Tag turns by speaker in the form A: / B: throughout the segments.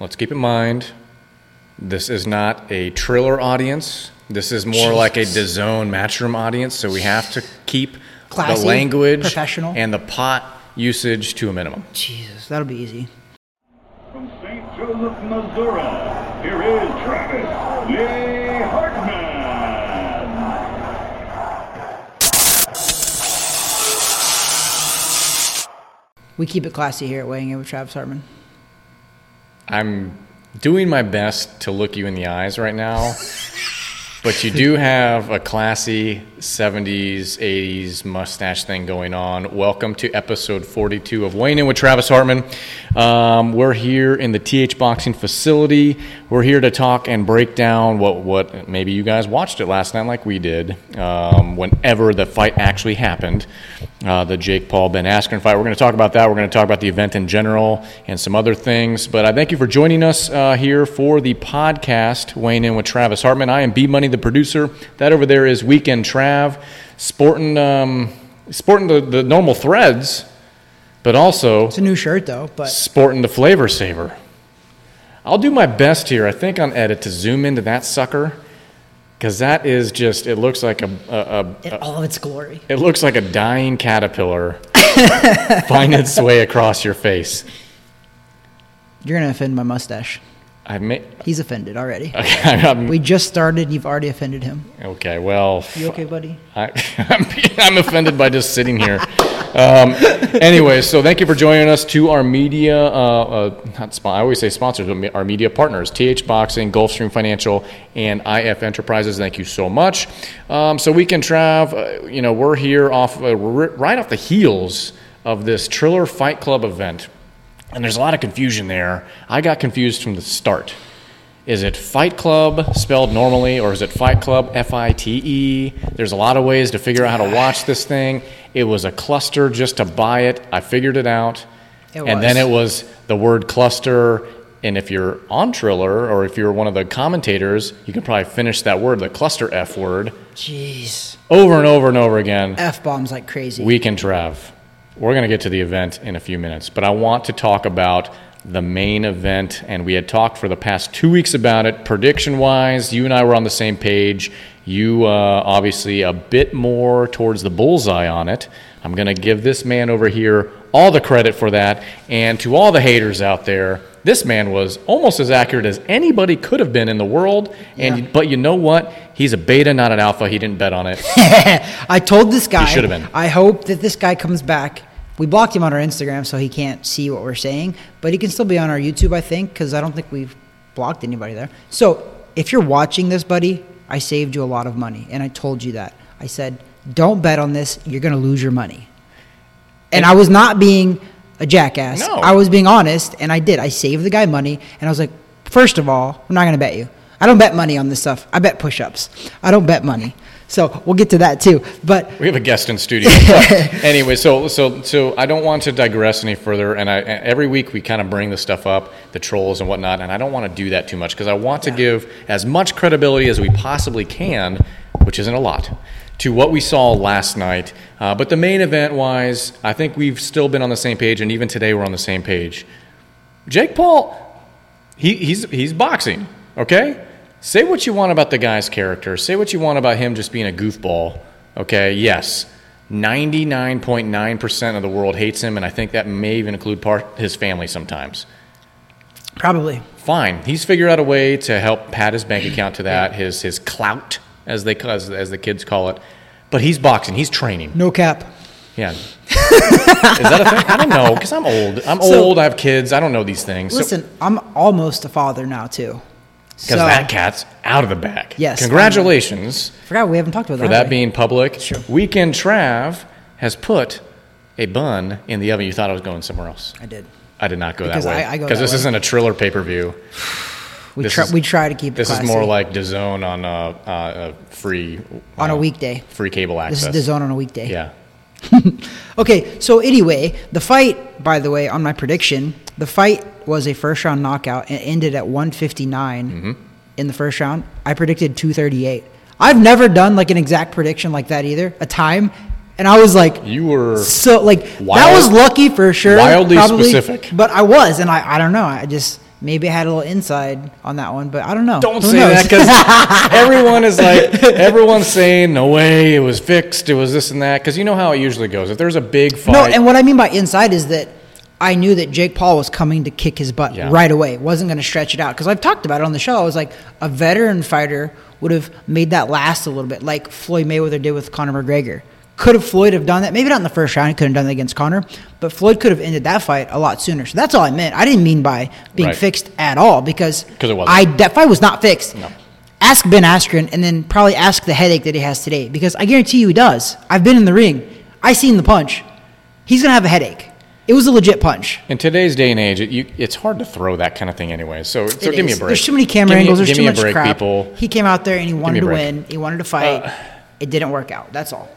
A: let's keep in mind, this is not a Triller audience. This is more like a
B: Jesus.
A: DAZN Matchroom audience, so we have to keep
B: Classy,
A: the language
B: professional.
A: and the pot usage to a minimum.
B: Jesus, that'll be easy.
C: From St. Joseph, Missouri, here is Travis Lee Hartman.
B: We keep it classy here at Weighing In with Travis Hartman.
A: I'm doing my best to look you in the eyes right now, but you do have a classy 70s, 80s mustache thing going on. Welcome to episode 42 of Weighing In with Travis Hartman. Um, we're here in the TH Boxing facility. We're here to talk and break down what, what maybe you guys watched it last night like we did, um, whenever the fight actually happened. Uh, the Jake Paul Ben Askren fight. We're going to talk about that. We're going to talk about the event in general and some other things. But I thank you for joining us uh, here for the podcast, weighing in with Travis Hartman. I am B Money, the producer. That over there is Weekend Trav, sporting um, sporting the, the normal threads, but also
B: It's a new shirt though, but
A: sporting the flavor saver. I'll do my best here, I think, on edit to zoom into that sucker. Because that is just, it looks like a, a, a,
B: in all of its glory.
A: it looks like a dying caterpillar finding its way across your face.
B: You're gonna offend my mustache.
A: I may,
B: He's offended already.
A: I'm,
B: We just started. You've already offended him.
A: okay, well,
B: You okay, buddy?
A: I, I'm, I'm offended by just sitting here. Um, anyway, so thank you for joining us to our media, uh, uh, not I always say sponsors, but our media partners, TH Boxing, Gulfstream Financial, and IF Enterprises. Thank you so much. Um, so Weekend Trav, uh, you know, we're here off, uh, right off the heels of this Triller Fight Club event. And there's a lot of confusion there. I got confused from the start. Is it Fight Club spelled normally, or is it Fight Club F I T E? There's a lot of ways to figure out how to watch this thing. It was a cluster just to buy it. I figured it out.
B: It
A: and then it was the word cluster. And if you're on Triller, or if you're one of the commentators, you can probably finish that word, the cluster F word,
B: Jeez,
A: over and over and over again.
B: f bombs like crazy.
A: We can Trav. We're going to get to the event in a few minutes, but I want to talk about the main event. And we had talked for the past two weeks about it. Prediction wise, you and I were on the same page. You uh, obviously a bit more towards the bullseye on it. I'm going to give this man over here all the credit for that. And to all the haters out there, this man was almost as accurate as anybody could have been in the world. And
B: Yeah.
A: but you know what? He's a beta, not an alpha. He didn't bet on it.
B: I told this guy.
A: He should have been.
B: I hope that this guy comes back. We blocked him on our Instagram, so he can't see what we're saying, but he can still be on our YouTube, I think, because I don't think we've blocked anybody there. So if you're watching this, buddy, I saved you a lot of money, and I told you that. I said, don't bet on this. You're going to lose your money. And I was not being a jackass.
A: No.
B: I was being honest, and I did. I saved the guy money, and I was like, first of all, I'm not going to bet you. I don't bet money on this stuff. I bet push ups. I don't bet money. So we'll get to that too. But
A: We have a guest in studio. anyway, so so so I don't want to digress any further. And I every week we kind of bring the stuff up, the trolls and whatnot. And I don't want to do that too much because I want to give as much credibility as we possibly can, which isn't a lot, to what we saw last night. Uh, but the main event wise, I think we've still been on the same page, and even today we're on the same page. Jake Paul, he, he's he's boxing. Okay, say what you want about the guy's character. Say what you want about him just being a goofball. Okay, yes, ninety nine point nine percent of the world hates him, and I think that may even include part his family sometimes.
B: probably.
A: Fine, he's figured out a way to help pad his bank account to that, his his clout as they as, as the kids call it. But he's boxing. He's training.
B: No cap.
A: Yeah. Is that a thing? I don't know because I'm old. I'm
B: So-
A: old. I have kids. I don't know these things. So-
B: Listen, I'm almost a father now too.
A: Because
B: So,
A: that cat's out of the bag.
B: Yes,
A: Congratulations
B: forgot we haven't talked about that. for that.
A: being public. Sure. Weekend Trav has put a bun in the oven. You thought I was going somewhere else.
B: I did.
A: I did not go
B: Because
A: that way.
B: I- I
A: Because this
B: way.
A: isn't a Triller pay per view.
B: We
A: This
B: try.
A: is-
B: we try to keep it
A: This is more like DAZN on a, uh, a free
B: on
A: uh,
B: a weekday.
A: free cable access.
B: This is the zone on a weekday.
A: Yeah.
B: Okay, so anyway, the fight, by the way, on my prediction, the fight was a first round knockout and ended at 159
A: Mm-hmm.
B: in the first round. I predicted 238. I've never done like an exact prediction like that either, a time, and I was like,
A: You were
B: so like that was lucky for sure,
A: wildly
B: probably,
A: specific.
B: But I was, and I, I don't know, I just Maybe I had a little inside on that one, but I don't know.
A: Don't
B: Who
A: say
B: knows?
A: that because everyone is like, everyone's saying, no way, it was fixed, it was this and that. Because you know how it usually goes. If there's a big fight,
B: No, and what I mean by inside is that I knew that Jake Paul was coming to kick his butt
A: Yeah.
B: right away. Wasn't going to stretch it out because I've talked about it on the show. I was like, a veteran fighter would have made that last a little bit, like Floyd Mayweather did with Conor McGregor. Could have Floyd have done that? Maybe not in the first round. He couldn't have done that against Conor, but Floyd could have ended that fight a lot sooner. So that's all I meant. I didn't mean by being
A: Right.
B: fixed at all because
A: it wasn't.
B: I that fight was not fixed.
A: No.
B: Ask Ben Askren and then probably ask the headache that he has today because I guarantee you he does. I've been in the ring. I seen the punch. He's gonna have a headache. It was a legit punch.
A: in today's day and age, it, you, it's hard to throw that kind of thing anyway. So, so
B: It
A: give me a break.
B: There's too many camera
A: Give me-
B: angles. There's
A: give
B: too
A: me a
B: much
A: break,
B: crap.
A: people.
B: He came out there and he wanted to.
A: Uh,
B: win. He wanted to fight. it didn't work out. That's all.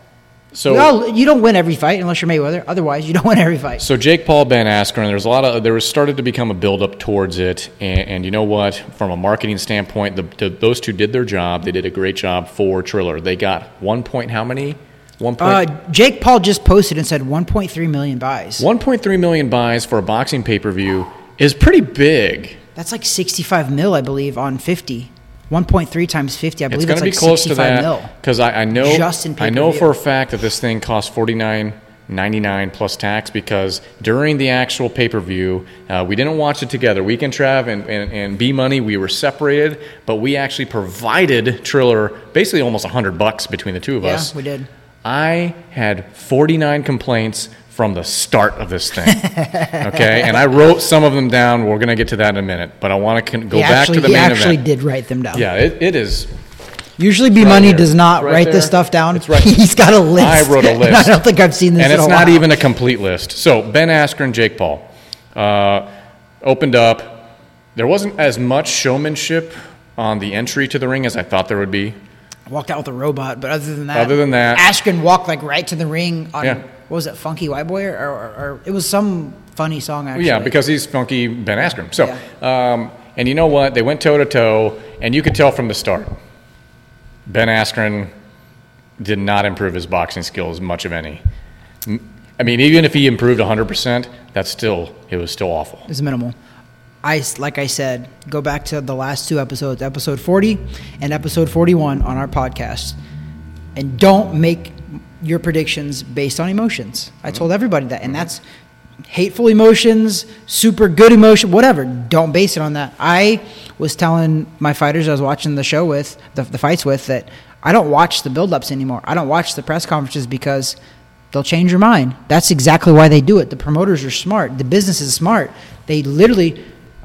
A: So,
B: well, you don't win every fight unless you're Mayweather. Otherwise, you don't win every fight.
A: So Jake Paul, Ben Askren, there's a lot of there was started to become a build up towards it, and, and you know what? From a marketing standpoint, the, the, those two did their job. They did a great job for Triller. They got one point. How many? One point.
B: Uh, Jake Paul just posted and said 1.3 million buys.
A: 1.3 million buys for a boxing pay per view is pretty big.
B: That's like 65 mil, I believe, on 50. 1.3 times 50. I believe It's going
A: to be
B: like
A: close to that because I, I know
B: Just in
A: I know for a fact that this thing costs forty nine ninety nine plus tax because during the actual pay per view uh, we didn't watch it together. Weekend Trav and, and, and B Money we were separated, but we actually provided Triller basically almost hundred bucks between the two of
B: Yeah,
A: us.
B: Yeah, we did.
A: I had 49 complaints from the start of this thing. okay, and I wrote some of them down. We're going to get to that in a minute, but I want to go
B: he
A: back
B: actually,
A: to the
B: he
A: main
B: actually
A: event.
B: did write them down.
A: Yeah, it, it is.
B: Usually, B
A: right
B: Money
A: here.
B: does not
A: Right
B: write
A: there.
B: this stuff down.
A: It's right-
B: He's got a list.
A: I wrote a
B: list. I don't think I've seen this
A: and
B: in
A: it's
B: a
A: not
B: while.
A: even a complete list. So Ben Askren, Jake Paul, uh, opened up. There wasn't as much showmanship on the entry to the ring as I thought there would be.
B: Walked out with a robot, but other than that,
A: Other than that-
B: Askren walked like right to the ring on
A: Yeah.
B: what was it, Funky White Boy, or, or, or it was some funny song actually.
A: Yeah, because he's funky Ben Askren. So, um, and you know what? They went toe to toe, and you could tell from the start. Ben Askren did not improve his boxing skills much of any. I mean, even if he improved 100%, that's still it was still awful.
B: It's minimal. I like I said, go back to the last two episodes, episode 40 and episode 41 on our podcast. And don't make your predictions based on emotions. I mm-hmm. told everybody that. And mm-hmm. that's hateful emotions, super good emotion, whatever. Don't base it on that. I was telling my fighters I was watching the show with, the, the fights with, that I don't watch the build-ups anymore. I don't watch the press conferences because they'll change your mind. That's exactly why they do it. The promoters are smart. The business is smart. They literally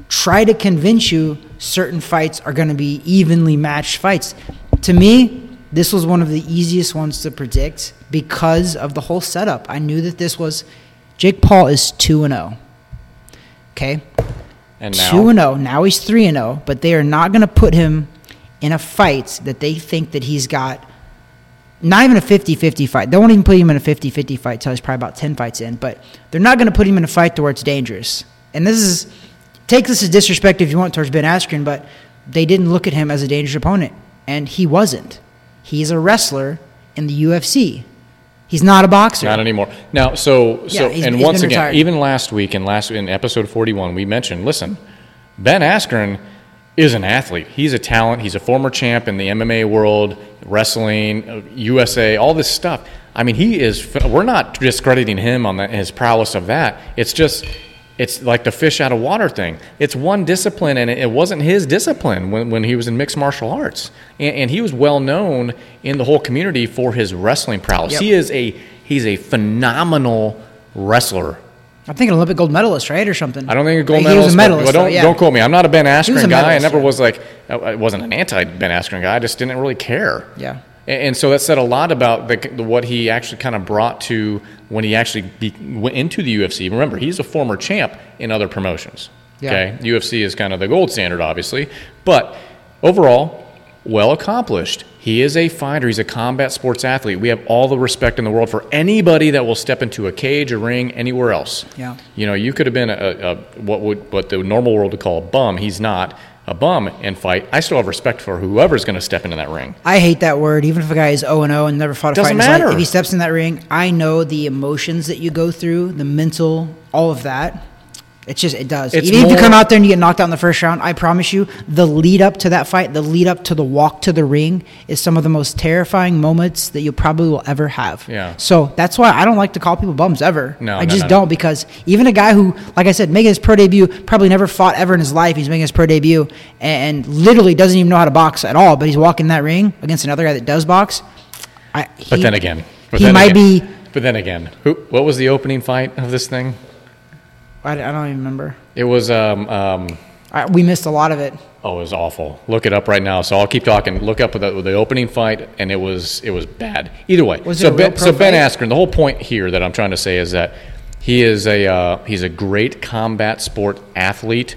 B: try to convince you certain fights are going to be evenly matched fights. To me, this was one of the easiest ones to predict because of the whole setup. I knew that this was Jake Paul is 2 and 0. Okay?
A: And now,
B: 2 and 0. Now he's 3 and 0, but they are not going to put him in a fight that they think that he's got not even a 50-50 fight. They won't even put him in a 50-50 fight till he's probably about 10 fights in, but they're not going to put him in a fight to where it's dangerous. And this is take this as disrespect if you want towards Ben Askren, but they didn't look at him as a dangerous opponent, and he wasn't. He's a wrestler in the UFC. He's not a boxer.
A: Not anymore. Now, so so,
B: Yeah, he's-
A: and
B: he's
A: once again,
B: retired.
A: even last week in last in episode forty-one, we mentioned. Listen, Ben Askren is an athlete. He's a talent. He's a former champ in the MMA world, wrestling, uh, USA, all this stuff. I mean, he is. We're not discrediting him on the, his prowess of that. It's just. It's like the fish out of water thing. It's one discipline, and it wasn't his discipline when, when he was in mixed martial arts. And, and he was well known in the whole community for his wrestling prowess.
B: Yep.
A: He is a he's a phenomenal wrestler.
B: I'm thinking Olympic gold medalist, right, or something.
A: I don't think a gold
B: He
A: medalist.
B: was a
A: but-
B: medalist.
A: But don't
B: though, yeah.
A: don't quote me. I'm not a Ben Askren
B: a
A: guy. I never
B: yeah.
A: was like I wasn't an anti Ben Askren guy. I just didn't really care.
B: Yeah.
A: And, so that said a lot about the, the, what he actually kind of brought to when he actually be, went into the UFC. Remember, he's a former champ in other promotions.
B: Yeah.
A: Okay, UFC is kind of the gold standard, obviously, but overall, well accomplished. He is a fighter. He's a combat sports athlete. We have all the respect in the world for anybody that will step into a cage, a ring, anywhere else.
B: Yeah.
A: You know, you could have been a, a what would what the normal world would call a bum. He's not a bum and fight. I still have respect for whoever's going to step into that ring.
B: I hate that word. Even if a guy is 0 and 0 and never fought a
A: Doesn't
B: fight in his life,
A: matter.
B: if he steps in that ring, I know the emotions that you go through, the mental, all of that. It's just it does.
A: It's
B: Even if you come out there and you get knocked out in the first round, I promise you, the lead up to that fight, the lead up to the walk to the ring, is some of the most terrifying moments that you probably will ever have.
A: Yeah.
B: So that's why I don't like to call people bums ever.
A: No,
B: I
A: no,
B: just
A: no,
B: don't because even a guy who, like I said, making his pro debut, probably never fought ever in his life. He's making his pro debut and, and literally doesn't even know how to box at all. But he's walking that ring against another guy that does box. I,
A: But then again, but
B: he
A: then
B: might
A: again-
B: be.
A: But then again, who? What was the opening fight of this thing?
B: I, I don't even remember.
A: It was um um.
B: I, we missed a lot of it.
A: Oh, it was awful. Look it up right now. So I'll keep talking. Look up the, the opening fight, and it was it was bad. Either way,
B: Was
A: so Ben, so Ben? Askren. The whole point here that I'm trying to say is that he is a uh, he's a great combat sport athlete,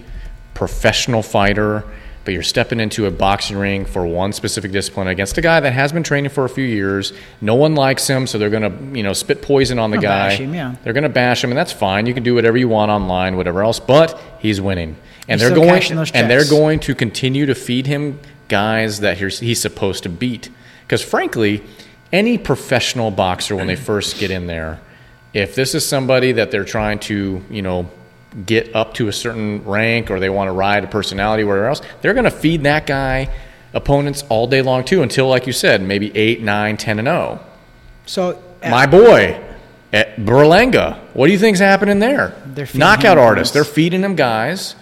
A: professional fighter. But you're stepping into a boxing ring for one specific discipline against a guy that has been training for a few years. No one likes him, so they're gonna you know spit poison on the guy.
B: him, yeah.
A: They're gonna bash him, and that's fine. You can do whatever you want online, whatever else. But he's winning, and
B: He's
A: they're going and they're going going to continue to feed him guys that he's, he's supposed to beat. Because frankly, any professional boxer, when they first get in there, if this is somebody that they're trying to, you know, get up to a certain rank or they want to ride a personality or whatever else, they're going to feed that guy opponents all day long too until, like you said, maybe 8, 9, 10, and 0.
B: So uh,
A: My boy at Berlanga. What do you think's happening there?
B: They're
A: Knockout artists. They're feeding him guys,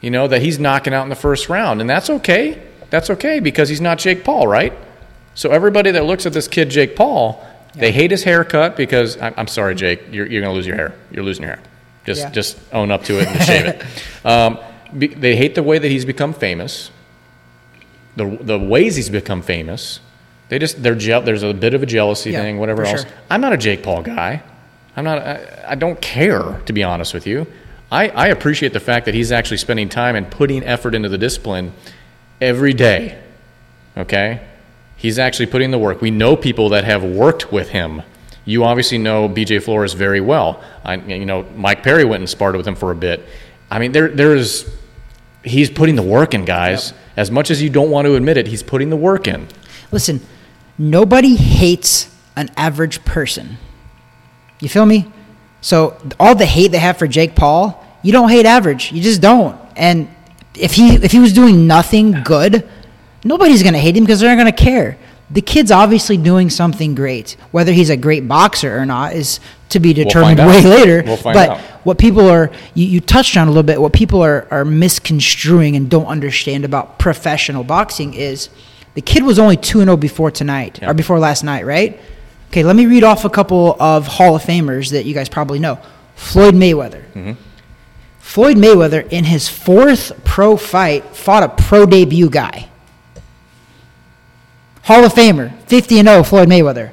A: you know, that he's knocking out in the first round. And that's okay. That's okay because he's not Jake Paul, right? So everybody that looks at this kid, Jake Paul, they hate his haircut because I'm, I'm sorry, Jake, you're, you're going to lose your hair. You're losing your hair. Just,
B: Yeah.
A: just own up to it and shave it. Um, be, they hate the way that he's become famous the the ways he's become famous. They just they're je- there's a bit of a jealousy
B: Yeah,
A: thing, whatever else.
B: sure.
A: I'm not a Jake Paul guy. I'm not. I, I don't care to be honest with you. I, I appreciate the fact that he's actually spending time and putting effort into the discipline every day. Okay, he's actually putting the work. We know people that have worked with him. You obviously know B.J. Flores very well. I, you know Mike Perry went and sparred with him for a bit. I mean, there there's he's putting the work in, guys. As much as you don't want to admit it, he's putting the work in.
B: Listen, nobody hates an average person. You feel me? So all the hate they have for Jake Paul, you don't hate average. You just don't. And if he if he was doing nothing good, nobody's gonna hate him because they're not gonna care. The kid's obviously doing something great. Whether he's a great boxer or not is to be determined
A: find
B: way
A: out.
B: later.
A: We'll
B: but
A: out.
B: what people are you, you touched on a little bit what people are, are misconstruing and don't understand about professional boxing is the kid was only 2-0 before tonight
A: Yeah.
B: or before last night right okay let me read off a couple of hall of famers that you guys probably know floyd mayweather
A: Mm-hmm.
B: floyd mayweather in his fourth pro fight fought a pro debut guy hall of famer 50 and 0 floyd mayweather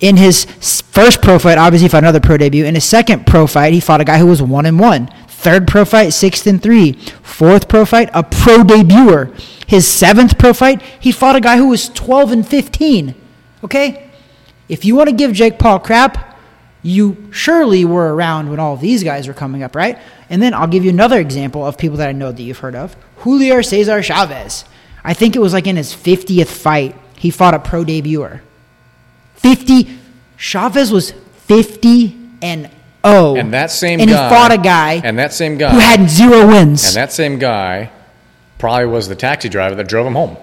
B: in his first pro fight, obviously he fought another pro debut. In his second pro fight, he fought a guy who was one and one. Third pro fight, sixth and three. Fourth pro fight, a pro debuter. His seventh pro fight, he fought a guy who was twelve and fifteen. Okay, if you want to give Jake Paul crap, you surely were around when all these guys were coming up, right? And then I'll give you another example of people that I know that you've heard of. Julio Cesar Chavez. I think it was like in his 50th fight, he fought a pro debuter. 50 Chavez was 50 and 0.
A: And that same
B: and
A: guy
B: he fought a guy
A: and that same guy
B: who had zero wins.
A: and that same guy probably was the taxi driver that drove him home.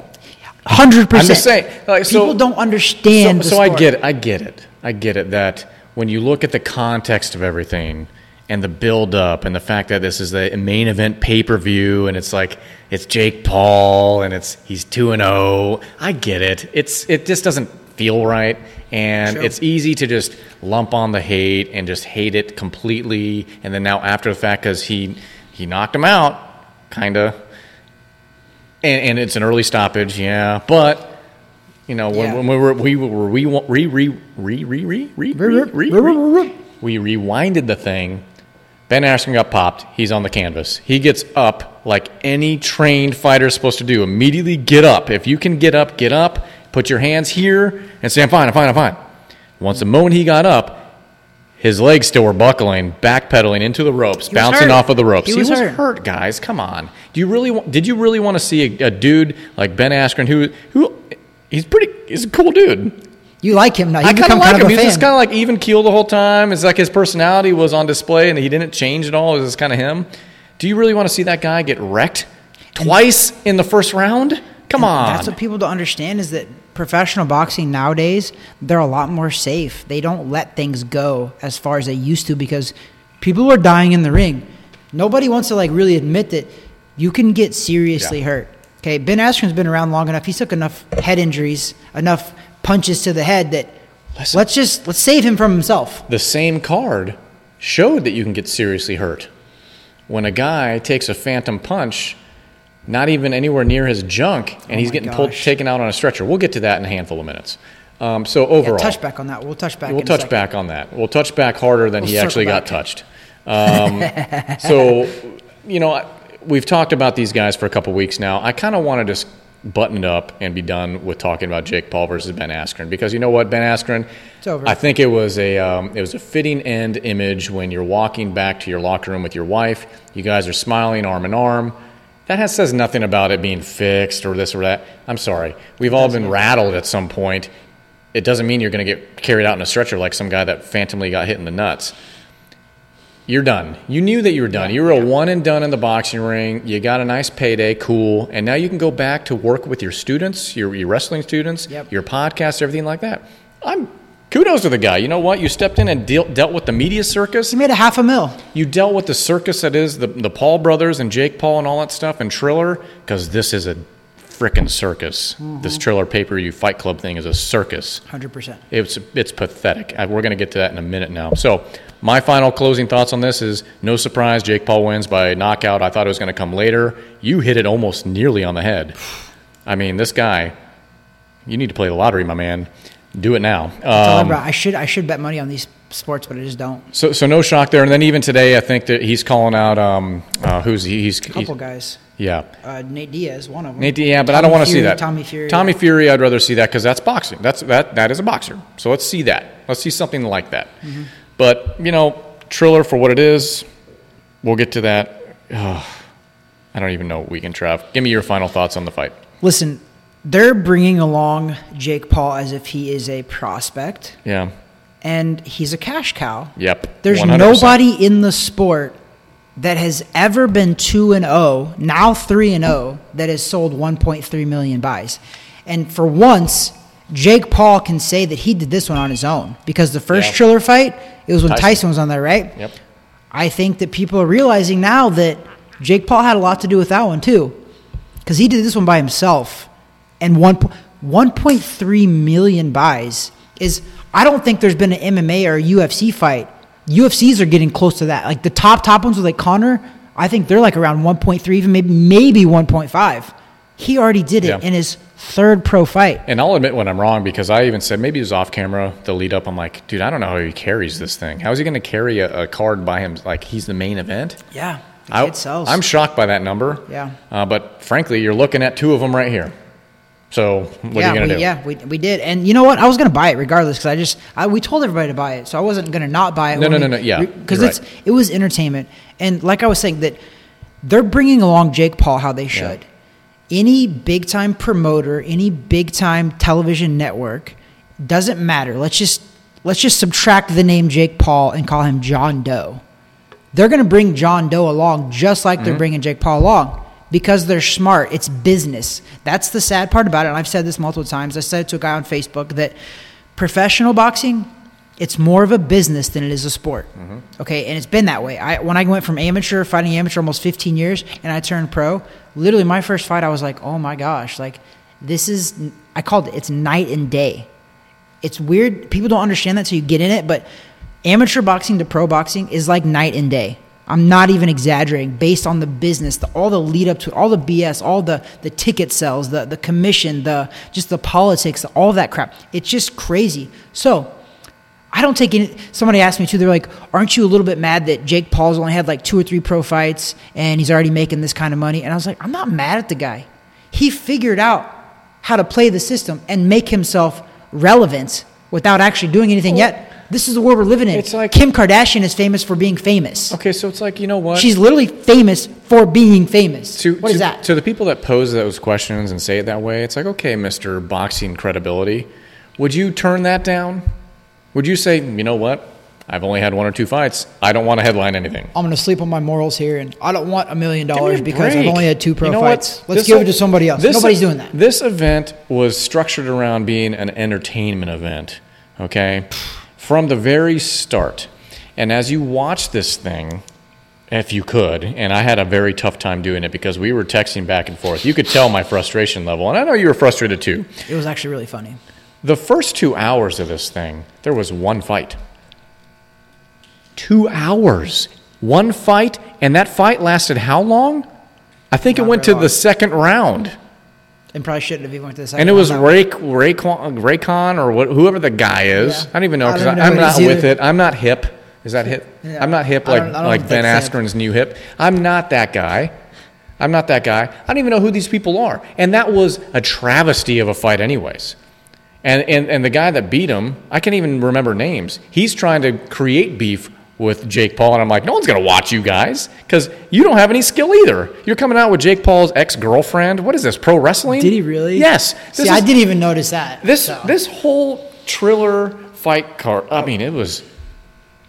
B: 100%.
A: I'm just saying, like, so-
B: people don't understand
A: so, so I get it. I get it. I get it that when you look at the context of everything and the build up and the fact that this is the main event pay per view and it's like it's Jake Paul and it's he's two and zero. I get it. It's it just doesn't feel right and
B: Sure.
A: it's easy to just lump on the hate and just hate it completely and then now after the fact because he he knocked him out kind of and, and it's an early stoppage, yeah. But you know, when,
B: Yeah.
A: when we were we were re re re re re re re re re re we rewinded the thing. Ben Askren got popped. He's on the canvas. He gets up like any trained fighter is supposed to do. Immediately get up. If you can get up, get up. Put your hands here and say, "I'm fine. I'm fine. I'm fine." Once the moment he got up, his legs still were buckling, backpedaling into the ropes, bouncing
B: hurt.
A: off of the ropes.
B: He
A: He,
B: was
A: was,
B: hurt.
A: hurt. guys. Come on. Do you really? Want, did you really want to see a, a dude like Ben Askren, who who he's pretty, he's a cool dude.
B: You like him now. You
A: I kind of like
B: kind
A: him. He's just kind of like even keel the whole time. It's like his personality was on display and he didn't change at all. It was kind of him. Do you really want to see that guy get wrecked twice in the first round? Come on.
B: That's what people don't understand is that professional boxing nowadays, they're a lot more safe. They don't let things go as far as they used to because people are dying in the ring. Nobody wants to like really admit that you can get seriously
A: Yeah.
B: hurt. Okay, Ben Askren's been around long enough. He took enough head injuries, enough punches to the head that
A: Listen.
B: let's just let's save him from himself.
A: the same card showed that you can get seriously hurt. When a guy takes a phantom punch, not even anywhere near his junk, and he's
B: Oh my
A: getting pulled, taken out on a stretcher. We'll get to that in a handful of minutes. Um, so
B: Yeah,
A: overall,
B: touch back on that. We'll touch back.
A: we'll touch back on that. We'll touch back harder than
B: We'll
A: he actually got touched. Um, so, you know, we've talked about these guys for a couple weeks now. I kind of want to just button it up and be done with talking about Jake Paul versus Ben Askren because you know what, Ben Askren,
B: It's over.
A: I think it was a um, it was a fitting end image when you're walking back to your locker room with your wife. You guys are smiling arm in arm. That has, says nothing about it being fixed or this or that. I'm sorry. We've all been rattled at some point. It doesn't mean you're going to get carried out in a stretcher like some guy that phantomly got hit in the nuts. You're done. You knew that you were done. You were a one and done in the boxing ring. You got a nice payday, cool, and now you can go back to work with your students, your, your wrestling students,
B: Yep.
A: your podcast, everything like that. I'm kudos to the guy. You know what? You stepped in and deal, dealt with the media circus.
B: You made a half a mil.
A: You dealt with the circus that is the the Paul brothers and Jake Paul and all that stuff and Triller because this is a frickin' circus. Mm-hmm. This Triller paper you Fight Club thing is a circus.
B: Hundred percent.
A: It's it's pathetic. I, we're going to get to that in a minute now. So, my final closing thoughts on this is no surprise. Jake Paul wins by knockout. I thought it was going to come later. You hit it almost nearly on the head. I mean, this guy. You need to play the lottery, my man. Do it now. Um,
B: I should I should bet money on these sports, but I just don't.
A: so, so no shock there. And then even today, I think that he's calling out um, uh, who's he, he's,
B: A couple
A: he's
B: guys.
A: yeah.
B: Uh, Nate Diaz, one of them.
A: Nate, yeah, but I don't want to see that.
B: Tommy Fury.
A: Tommy Fury, I'd rather see that because that's boxing. That's that that is a boxer. So let's see that. Let's see something like that.
B: Mm-hmm.
A: But you know, Triller for what it is. We'll get to that. Ugh, I don't even know what we can Trav. Give me your final thoughts on the fight.
B: Listen, they're bringing along Jake Paul as if he is a prospect,
A: Yeah.
B: and he's a cash cow.
A: Yep.
B: There's
A: 100%.
B: nobody in the sport that has ever been 2 and 0, now 3 and 0 that has sold 1.3 million buys. And for once, Jake Paul can say that he did this one on his own because the first
A: Yeah.
B: Triller fight, it was when
A: Tyson.
B: Tyson, was on there, right?
A: Yep.
B: I think that people are realizing now that Jake Paul had a lot to do with that one too, because he did this one by himself, and one 1.3 million buys is. I don't think there's been an MMA or a UFC fight. UFCs are getting close to that. Like the top top ones with like Conor, I think they're like around 1.3, even maybe maybe 1.5. He already did it
A: Yeah.
B: in his third pro fight.
A: And I'll admit when I'm wrong because I even said maybe it was off camera. The lead up, I'm like, dude, I don't know how he carries this thing. How is he going to carry a, a card by him? Like he's the main event.
B: Yeah,
A: I,
B: sells.
A: I'm shocked by that number.
B: Yeah.
A: Uh, but frankly, you're looking at two of them right here. So what
B: yeah,
A: are you going to
B: we,
A: do?
B: Yeah, we, we did. And you know what? I was going to buy it regardless because I just I, we told everybody to buy it, so I wasn't going to not buy it.
A: No, no, no, no, yeah,
B: because it's
A: right.
B: it was entertainment, and like I was saying that they're bringing along Jake Paul how they should. Any big time promoter, any big time television network, doesn't matter. Let's just let's just subtract the name Jake Paul and call him John Doe. They're going to bring John Doe along just like
A: Mm-hmm.
B: they're bringing Jake Paul along because they're smart. It's business. That's the sad part about it. And I've said this multiple times. I said it to a guy on Facebook that professional boxing, it's more of a business than it is a sport.
A: Mm-hmm.
B: Okay, and it's been that way. I when I went from amateur fighting amateur almost 15 years and I turned pro, literally my first fight I was like, "Oh my gosh, like this is I called it it's night and day." It's weird. People don't understand that till you get in it, but amateur boxing to pro boxing is like night and day. I'm not even exaggerating based on the business, the, all the lead up to it, all the BS, all the, the ticket sales, the, the commission, the just the politics, all that crap. It's just crazy. So I don't take any. Somebody asked me too. They're like, "Aren't you a little bit mad that Jake Paul's only had like two or three pro fights and he's already making this kind of money?" And I was like, "I'm not mad at the guy. He figured out how to play the system and make himself relevant without actually doing anything yet." This is the world we're living in.
A: It's like-
B: Kim Kardashian is famous for being famous.
A: Okay, so it's like you know what?
B: She's literally famous for being famous.
A: to,
B: what is
A: to-
B: that?
A: To the people that pose those questions and say it that way, it's like, okay, Mister Boxing Credibility, would you turn that down? Would you say, you know what? I've only had one or two fights. I don't want to headline anything.
B: I'm going to sleep on my morals here, and I don't want a million dollars because I've only had two pro
A: You know what?
B: fights. Let's
A: This
B: give it to somebody else. Nobody's doing that.
A: This event was structured around being an entertainment event, okay? From the very start. And as you watch this thing, if you could, and I had a very tough time doing it because we were texting back and forth. You could tell my frustration level, and I know you were frustrated too.
B: It was actually really funny.
A: The first two hours of this thing, there was one fight. Two hours. One fight, and that fight lasted how long? I think it went to the second round.
B: And probably shouldn't have even went to the second.
A: And it was. Ray, Reykon, Reykon or what, whoever the guy is.
B: Yeah.
A: I don't even know because I'm not
B: is
A: with it. I'm not hip. Is that hip?
B: Yeah.
A: I'm not hip
B: I
A: like
B: don't- I don't
A: like Ben. Askren's new hip. I'm not that guy. I'm not that guy. I don't even know who these people are. And that was a travesty of a fight, anyways. And, and, and the guy that beat him, I can't even remember names. He's trying to create beef with Jake Paul. And I'm like, no one's going to watch you guys because you don't have any skill either. You're coming out with Jake Paul's ex girlfriend. What is this, pro wrestling?
B: Did he really?
A: Yes.
B: See,
A: This
B: I didn't even notice that.
A: this
B: so.
A: this whole Triller fight card. I mean, it was.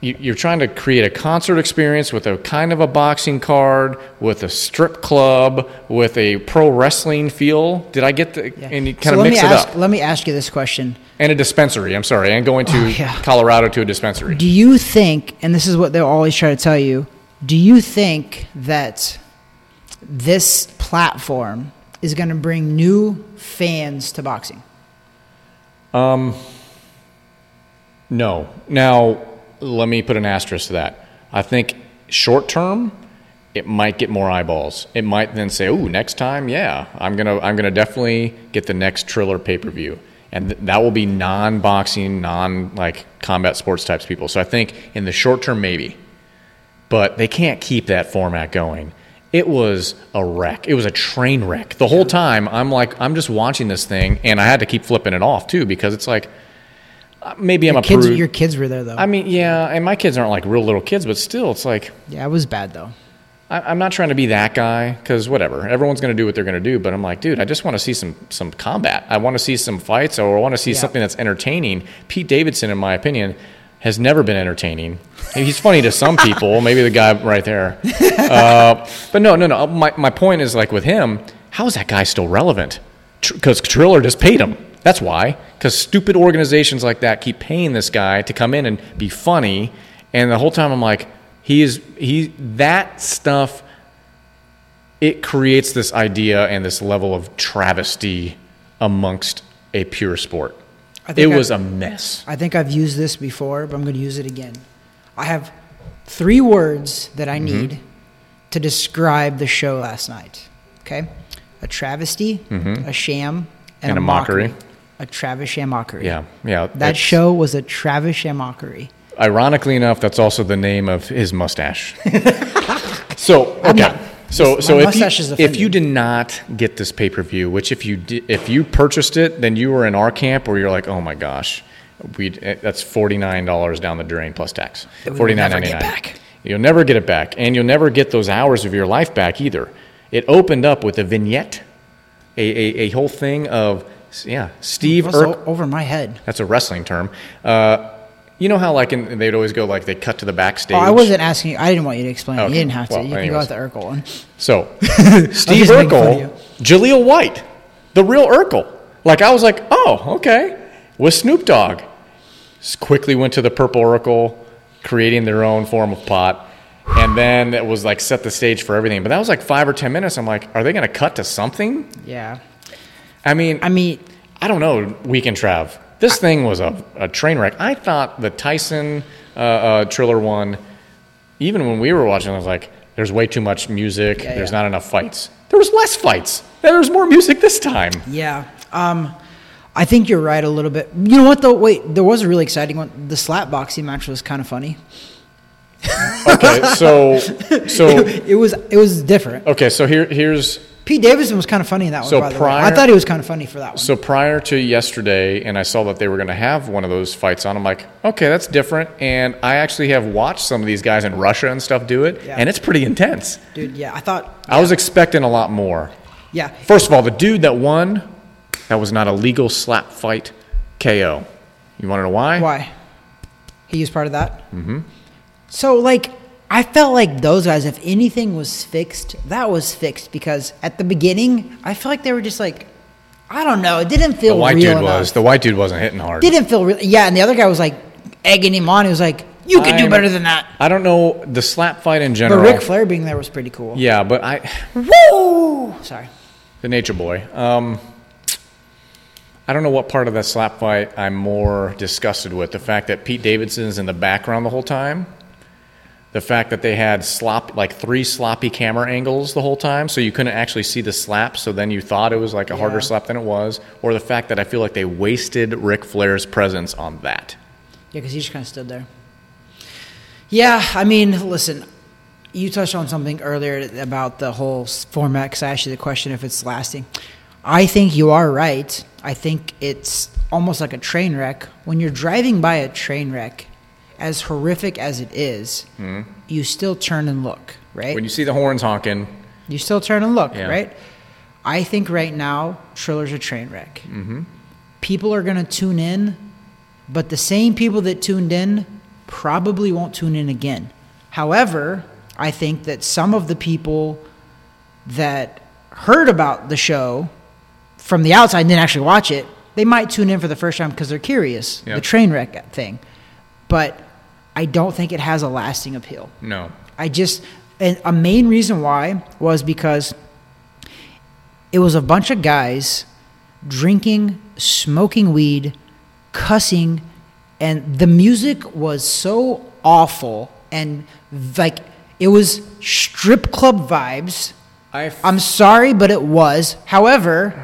A: You, you're trying to create a concert experience with a kind of a boxing card, with a strip club, with a pro wrestling feel. Did I get the?
B: Yeah.
A: And you
B: So
A: kind of
B: let
A: mix
B: me
A: it
B: ask,
A: up.
B: Let me ask you this question:
A: And a dispensary. I'm sorry, and going to
B: Oh, yeah.
A: Colorado to a dispensary.
B: Do you think, and this is what they'll always try to tell you, do you think that this platform is going to bring new fans to boxing? Um.
A: No. Now, let me put an asterisk to that. I think short term, it might get more eyeballs. It might then say, "Oh, next time, yeah, I'm gonna, I'm gonna definitely get the next Triller pay per view." And th- that will be non-boxing, non like combat sports types people. So I think in the short term, maybe, but they can't keep that format going. It was a wreck. It was a train wreck. The whole time, I'm like, I'm just watching this thing, and I had to keep flipping it off too because it's like, uh, maybe I'm a
B: Kids,
A: prude.
B: your kids were there though.
A: I mean, yeah, and my kids aren't like real little kids, but still, it's like
B: yeah, it was bad though.
A: I, I'm not trying to be that guy because whatever, everyone's going to do what they're going to do. But I'm like, dude, I just want to see some some combat. I want to see some fights, or I want to see
B: Yeah.
A: something that's entertaining. Pete Davidson, in my opinion, has never been entertaining. He's funny to some people, maybe the guy right there. Uh, but no, no, no. My my point is like with him, how is that guy still relevant? Because Triller just paid him. That's why. Because stupid organizations like that keep paying this guy to come in and be funny, and the whole time I'm like, he is he that stuff. It creates this idea and this level of travesty amongst a pure sport.
B: I
A: It
B: think I-
A: was a mess.
B: I think I've used this before, but I'm going to use it again. I have three words that
A: Mm-hmm.
B: I need to describe the show last night. Okay, a travesty, a sham, and,
A: And a mockery.
B: A Travis mockery.
A: Yeah, yeah.
B: That show was a Travis mockery.
A: Ironically enough, that's also the name of his mustache. so okay,
B: not-
A: so so if you, if you did not get this pay per view, which if you did, if you purchased it, then you were in our camp where you're like, oh my gosh, we eh, that's forty nine dollars down the drain plus tax.
B: Will never get
A: nine. You'll never get it back, and you'll never get those hours of your life back either. It opened up with a vignette, a a, a whole thing of yeah, Steve Urkel.
B: over my head?
A: That's a wrestling term. Uh, you know how like in, they'd always go like they cut to the backstage.
B: Oh, I wasn't asking you. I didn't want you to explain.
A: Okay.
B: You didn't have to.
A: Well,
B: you can go with the Urkel one.
A: So Steve
B: just making fun of
A: Urkel, Jaleel White, the real Urkel. Like I was like, oh, okay, with Snoop Dogg. Quickly went to the purple Urkel, creating their own form of pot. And then it was like set the stage for everything. But that was like five or ten minutes. I'm like, are they going to cut to something?
B: Yeah.
A: I mean,
B: I mean,
A: I don't know, Weekend Trav. This thing was a, a train wreck. I thought the Tyson uh, uh, Triller one, even when we were watching, I was like, there's way too much music.
B: Yeah,
A: there's
B: yeah.
A: not enough fights. There was less fights. There was more music this time.
B: yeah. Um, I think you're right a little bit. You know what though? Wait, there was a really exciting one. The slap boxing match was kind of funny.
A: Okay, so so
B: It was it was different.
A: okay, so here here's
B: Pete Davidson was kind of funny in that one.
A: So
B: by the way. I thought he was kind of funny for that one.
A: so prior to yesterday, and I saw that they were going to have one of those fights on. I'm like, okay, that's different. And I actually have watched some of these guys in Russia and stuff do it,
B: Yeah.
A: and it's pretty intense.
B: Dude, yeah, I thought.
A: I was expecting a lot more.
B: Yeah,
A: First of all, the dude that won, that was not a legal slap fight KO. You want to know why?
B: why? He was part of that. Mm-hmm. So like, I felt like those guys. If anything was fixed, that was fixed because at the beginning, I felt like they were just like, I don't know. It didn't
A: The
B: feel
A: white
B: real
A: dude
B: enough.
A: was the white dude wasn't hitting hard.
B: didn't feel real. Yeah, and the other guy was like egging him on. He was like, "You can do
A: I'm-
B: better than that."
A: I don't know the slap fight in general. But.
B: Ric Flair being there was pretty cool.
A: yeah, but I
B: Woo! Sorry.
A: the Nature Boy. Um, I don't know what part of that slap fight I'm more disgusted with. The fact that Pete Davidson's in the background the whole time. The fact that they had slop like three sloppy camera angles the whole time, so you couldn't actually see the slap. So then you thought it was like a harder slap than it was, or the fact that I feel like they wasted Ric Flair's presence on that.
B: Yeah, because he just kind of stood there. Yeah, I mean, listen, you touched on something earlier about the whole format. Because I asked you the question if it's lasting. I think you are right. I think it's almost like a train wreck. When you're driving by a train wreck, as horrific as it is, you still turn and look, right?
A: When you see the horns honking,
B: You still turn and look,
A: Yeah.
B: right? I think right now Triller's a train wreck. Mm-hmm. People are going to tune in, but the same people that tuned in probably won't tune in again. However, I think that some of the people that heard about the show from the outside and didn't actually watch it, they might tune in for the first time because they're curious,
A: Yeah.
B: the train wreck thing. But I don't think it has a lasting appeal.
A: no.
B: I just, and a main reason why was because it was a bunch of guys drinking, smoking weed, cussing, and the music was so awful and like it was strip club vibes.
A: I
B: I'm sorry, but it was. However,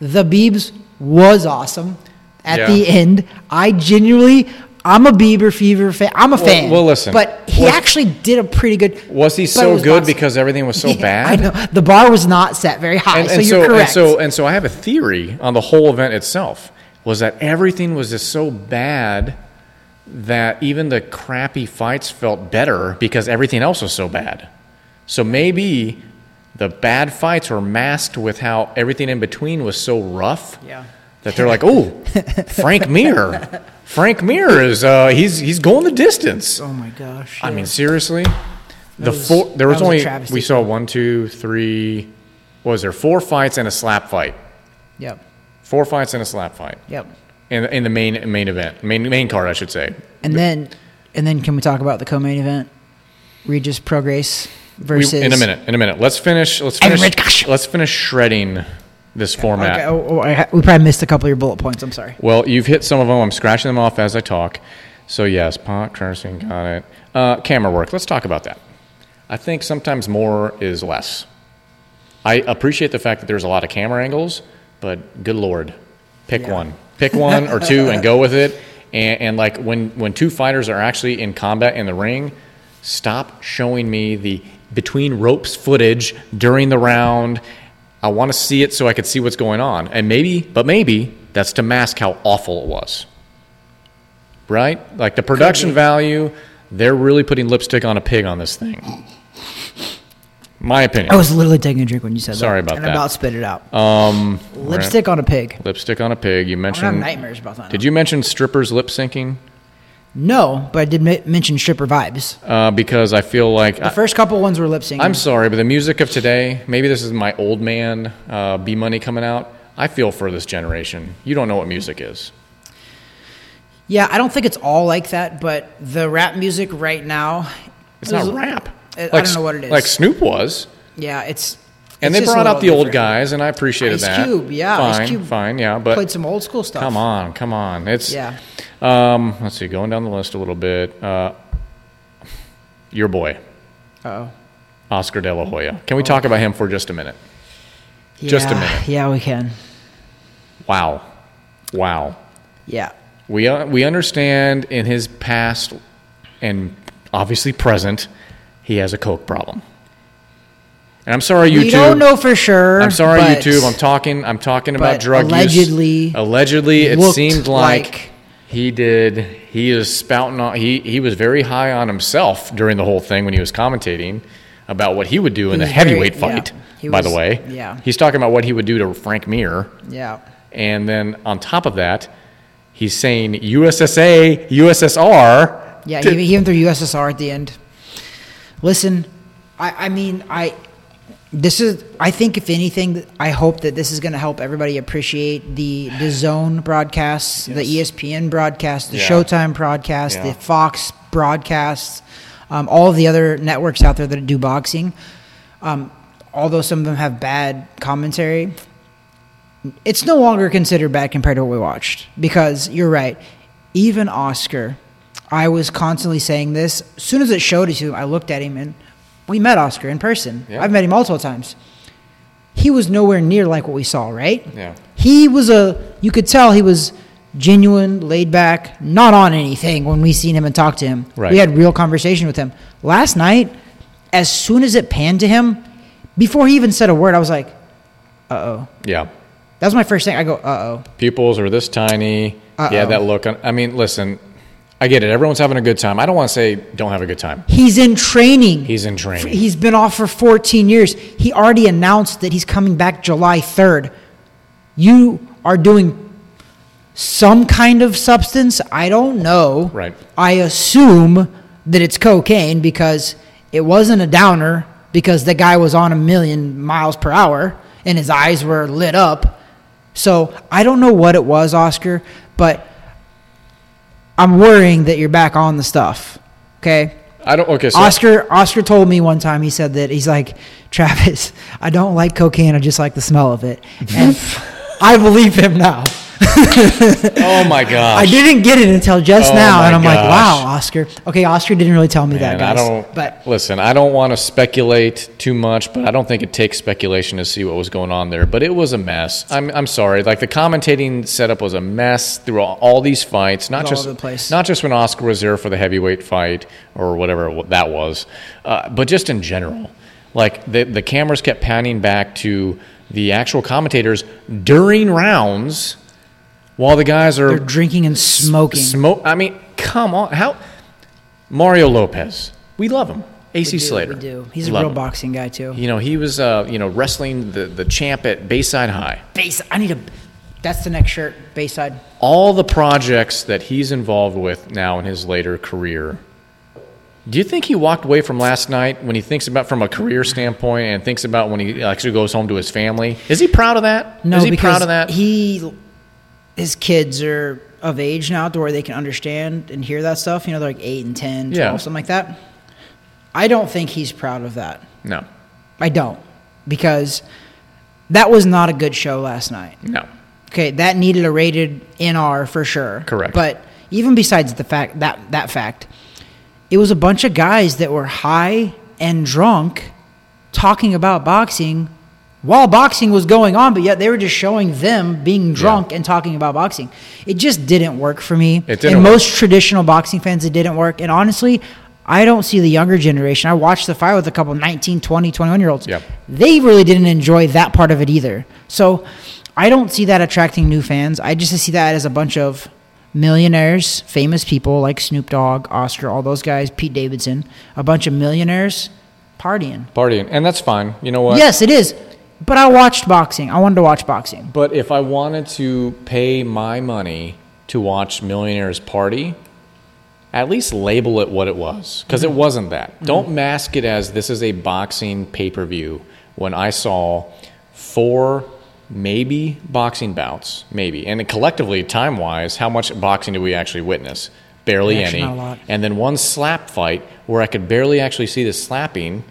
B: the Beebs was awesome at
A: Yeah.
B: the end. I genuinely, I'm a Bieber Fever fan. I'm a
A: Well-
B: fan.
A: well, listen.
B: but he
A: Was-
B: actually did a pretty good.
A: was he so
B: was
A: good because everything was so
B: Yeah,
A: bad?
B: I know the bar was not set very high,
A: and,
B: so
A: and
B: you're
A: so,
B: correct.
A: And so, and so I have a theory on the whole event itself was that everything was just so bad that even the crappy fights felt better because everything else was so bad. So maybe the bad fights were masked with how everything in between was so rough
B: yeah,
A: that they're like, "Oh, Frank Mir, Frank Mir is uh, he's he's going the distance."
B: oh my gosh,
A: I
B: yeah.
A: mean, seriously, the
B: was-
A: four there was,
B: was
A: only we saw one, two, three. What was there four fights and a slap fight?
B: yep,
A: Four fights and a slap fight
B: yep.
A: in in the main main event, main main card, I should say.
B: And then, and then, can we talk about the co-main event? Regis Prograis
A: We-
B: versus
A: in a minute, in a minute. Let's finish. Let's finish. Let's finish shredding this format.
B: Okay, oh, oh, I ha- we probably missed a couple of your bullet points. I'm sorry.
A: Well, you've hit some of them. I'm scratching them off as I talk. So yes, pot cursing, got it. Uh, camera work. Let's talk about that. I think sometimes more is less. I appreciate the fact that there's a lot of camera angles, but good lord, pick
B: Yeah.
A: one, pick one or two, and go with it. And, and like when when two fighters are actually in combat in the ring, stop showing me the between ropes footage during the round. I want to see it so I could see what's going on. And maybe, but maybe that's to mask how awful it was. Right? Like the production value, they're really putting lipstick on a pig on this thing. My opinion.
B: I was literally taking a drink when you said that.
A: Sorry about
B: and
A: that.
B: about spit it out.
A: Um,
B: Lipstick on a pig.
A: lipstick on a pig. You
B: I have
A: mentioned.
B: nightmares about that.
A: Did you mention strippers lip syncing?
B: No, but I did ma- mention stripper vibes.
A: Uh, because I feel like
B: The first couple ones were lip syncing.
A: I'm sorry, but the music of today, maybe this is my old man uh, B Money coming out. I feel for this generation. You don't know what music is.
B: Yeah, I don't think it's all like that, but the rap music right now.
A: It's not rap.
B: I- I don't know what it is.
A: Like Snoop was.
B: Yeah, it's.
A: And
B: it's
A: they brought out the
B: little
A: old guys, and I appreciated
B: Ice
A: that.
B: Cube, yeah, Ice
A: fine,
B: Cube
A: fine, yeah. But
B: Played some old school stuff.
A: come on, come on. It's
B: Yeah.
A: Um, let's see, going down the list a little bit. Uh, your boy,
B: Oh.
A: Oscar De La Hoya. Can we talk about him for just a minute? Just a minute.
B: Yeah, we can.
A: Wow, wow.
B: Yeah.
A: We uh, we understand in his past and obviously present, he has a coke problem. And I'm sorry, YouTube.
B: We don't know for sure.
A: I'm sorry,
B: but
A: YouTube. I'm talking. I'm talking about drug
B: allegedly
A: use. Allegedly, Allegedly,
B: it
A: seemed like,
B: like-
A: he did. He is spouting on. He he was very high on himself during the whole thing when he was commentating about what he would do in the
B: very-
A: heavyweight
B: yeah.
A: fight.
B: He
A: by
B: was-
A: the way,
B: yeah.
A: he's talking about what he would do to Frank Mir,
B: Yeah.
A: and then on top of that, he's saying USSA, USSR.
B: Yeah, he, he went through USSR at the end. Listen, I, I mean, I this is I think if anything, I hope that this is going to help everybody appreciate the the Zone broadcasts, the E ESPN broadcasts, the
A: Yeah.
B: Showtime broadcasts,
A: Yeah.
B: the Fox broadcasts, um, all of the other networks out there that do boxing. Um, although some of them have bad commentary, it's no longer considered bad compared to what we watched because you're right. Even Oscar, I was constantly saying this. As soon as it showed it to him, I looked at him and we met Oscar in person.
A: Yeah.
B: I've met him multiple times. He was nowhere near like what we saw, right?
A: Yeah.
B: He was a, you could tell he was genuine, laid back, not on anything when we seen him and talked to him.
A: Right.
B: We had real conversation with him. Last night, as soon as it panned to him, before he even said a word, I was like, uh oh.
A: Yeah.
B: That was my first thing. I go, uh oh.
A: Pupils are this tiny.
B: Uh-oh.
A: Yeah, that look. I mean, listen, I get it. Everyone's having a good time. I don't want to say don't have a good time.
B: He's in training.
A: He's in training.
B: He's been off for 14 years. He already announced that he's coming back July 3rd. You are doing some kind of substance. I don't know.
A: Right.
B: I assume that it's cocaine because it wasn't a downer because the guy was on a million miles per hour and his eyes were lit up. So I don't know what it was, Oscar, but I'm worrying that you're back on the stuff. Okay.
A: I don't. Okay, so
B: Oscar Oscar told me one time he said that he's like Travis, I don't like cocaine, I just like the smell of it. And I believe him now.
A: oh my gosh.
B: I didn't get it until just
A: Oh
B: now and I'm like, wow, Oscar. Okay, Oscar didn't really tell me that,
A: And I
B: guys.
A: don't.
B: but
A: listen, I don't want to speculate too much, but I don't think it takes speculation to see what was going on there. But it was a mess. I'm, I'm sorry. Like the commentating setup was a mess through all, all these fights. Not
B: All
A: just
B: over the place.
A: not just when Oscar was there for the heavyweight fight or whatever that was, uh, but just in general. Like the the cameras kept panning back to the actual commentators during rounds, while the guys are
B: they're drinking and smoking.
A: Smoke. I mean, come on. How? Mario Lopez. We love him. AC
B: we do,
A: Slater.
B: We do. He's a real
A: him.
B: boxing guy too.
A: You know, he was, uh, you know, wrestling the, the champ at Bayside High.
B: Base I need a that's the next shirt, Bayside.
A: All the projects that he's involved with now in his later career. Do you think he walked away from last night when he thinks about from a career standpoint and thinks about when he actually goes home to his family? Is he proud of that?
B: No,
A: Is he proud of that?
B: he his kids are of age now to where they can understand and hear that stuff. You know, they're like 8 and 10, 12,
A: Yeah.
B: something like that. I don't think he's proud of that.
A: no.
B: I don't. Because that was not a good show last night.
A: No.
B: Okay, that needed a rated NR for sure.
A: Correct.
B: But even besides the fact that that fact, it was a bunch of guys that were high and drunk talking about boxing while boxing was going on, but yet they were just showing them being drunk and talking about boxing. It just didn't work for me.
A: It didn't
B: and
A: work.
B: most traditional boxing fans, it didn't work. And honestly, I don't see the younger generation. I watched the fight with a couple 19, 20, 21 year olds.
A: Yep.
B: They really didn't enjoy that part of it either. So I don't see that attracting new fans. I just see that as a bunch of millionaires, famous people like Snoop Dogg, Oscar, all those guys, Pete Davidson, a bunch of millionaires partying.
A: Partying. And that's fine. You know what?
B: Yes, it is. But I watched boxing. I wanted to watch boxing.
A: But if I wanted to pay my money to watch Millionaires Party, at least label it what it was. Because
B: Mm-hmm.
A: it wasn't that. Don't mask it as this is a boxing pay per view when I saw four, maybe boxing bouts, maybe. And collectively, time wise, how much boxing do we actually witness? Barely
B: Actually,
A: any.
B: not a lot.
A: And then one slap fight where I could barely actually see the slapping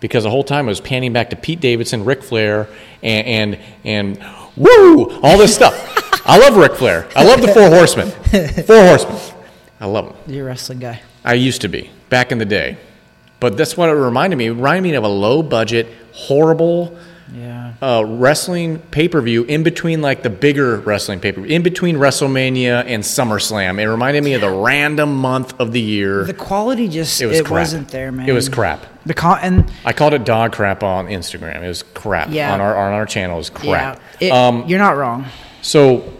A: because the whole time it was panning back to Pete Davidson, Ric Flair, and and, and woo, all this stuff. I love Ric Flair. I love the Four Horsemen. Four Horsemen. I love them.
B: You're a wrestling guy.
A: I used to be back in the day, but that's what it reminded me. It reminded me of a low budget, horrible
B: Yeah.
A: uh, wrestling pay per view in between like the bigger wrestling pay per view, in between WrestleMania and SummerSlam. It reminded me of the random month of the year.
B: The quality just
A: it
B: it,
A: was crap.
B: wasn't there, man.
A: It was crap.
B: The con- and
A: I called it dog crap on Instagram. It was crap.
B: Yeah.
A: On our on our channel, it was crap.
B: yeah, it,
A: um,
B: you're not wrong.
A: so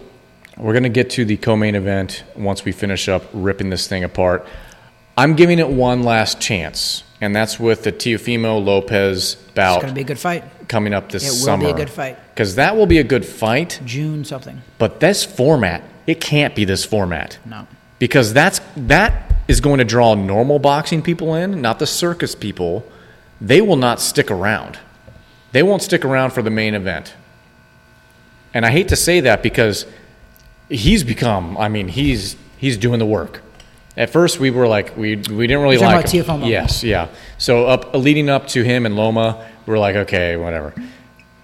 A: we're gonna get to the co-main event once we finish up ripping this thing apart. I'm giving it one last chance, and that's with the Teofimo Lopez bout.
B: It's gonna be a good fight.
A: Coming up this
B: It will
A: summer.
B: be a good fight.
A: because that will be a good fight.
B: June something.
A: But this format, it can't be this format
B: No.
A: because that's that is going to draw normal boxing people in, not the circus people, they will not stick around. They won't stick around for the main event. And I hate to say that because he's become, I mean, he's he's doing the work. At first, we were like, we, we didn't really
B: You're
A: like him. Yes, yeah. So up leading up to him and Loma, were like, okay, whatever.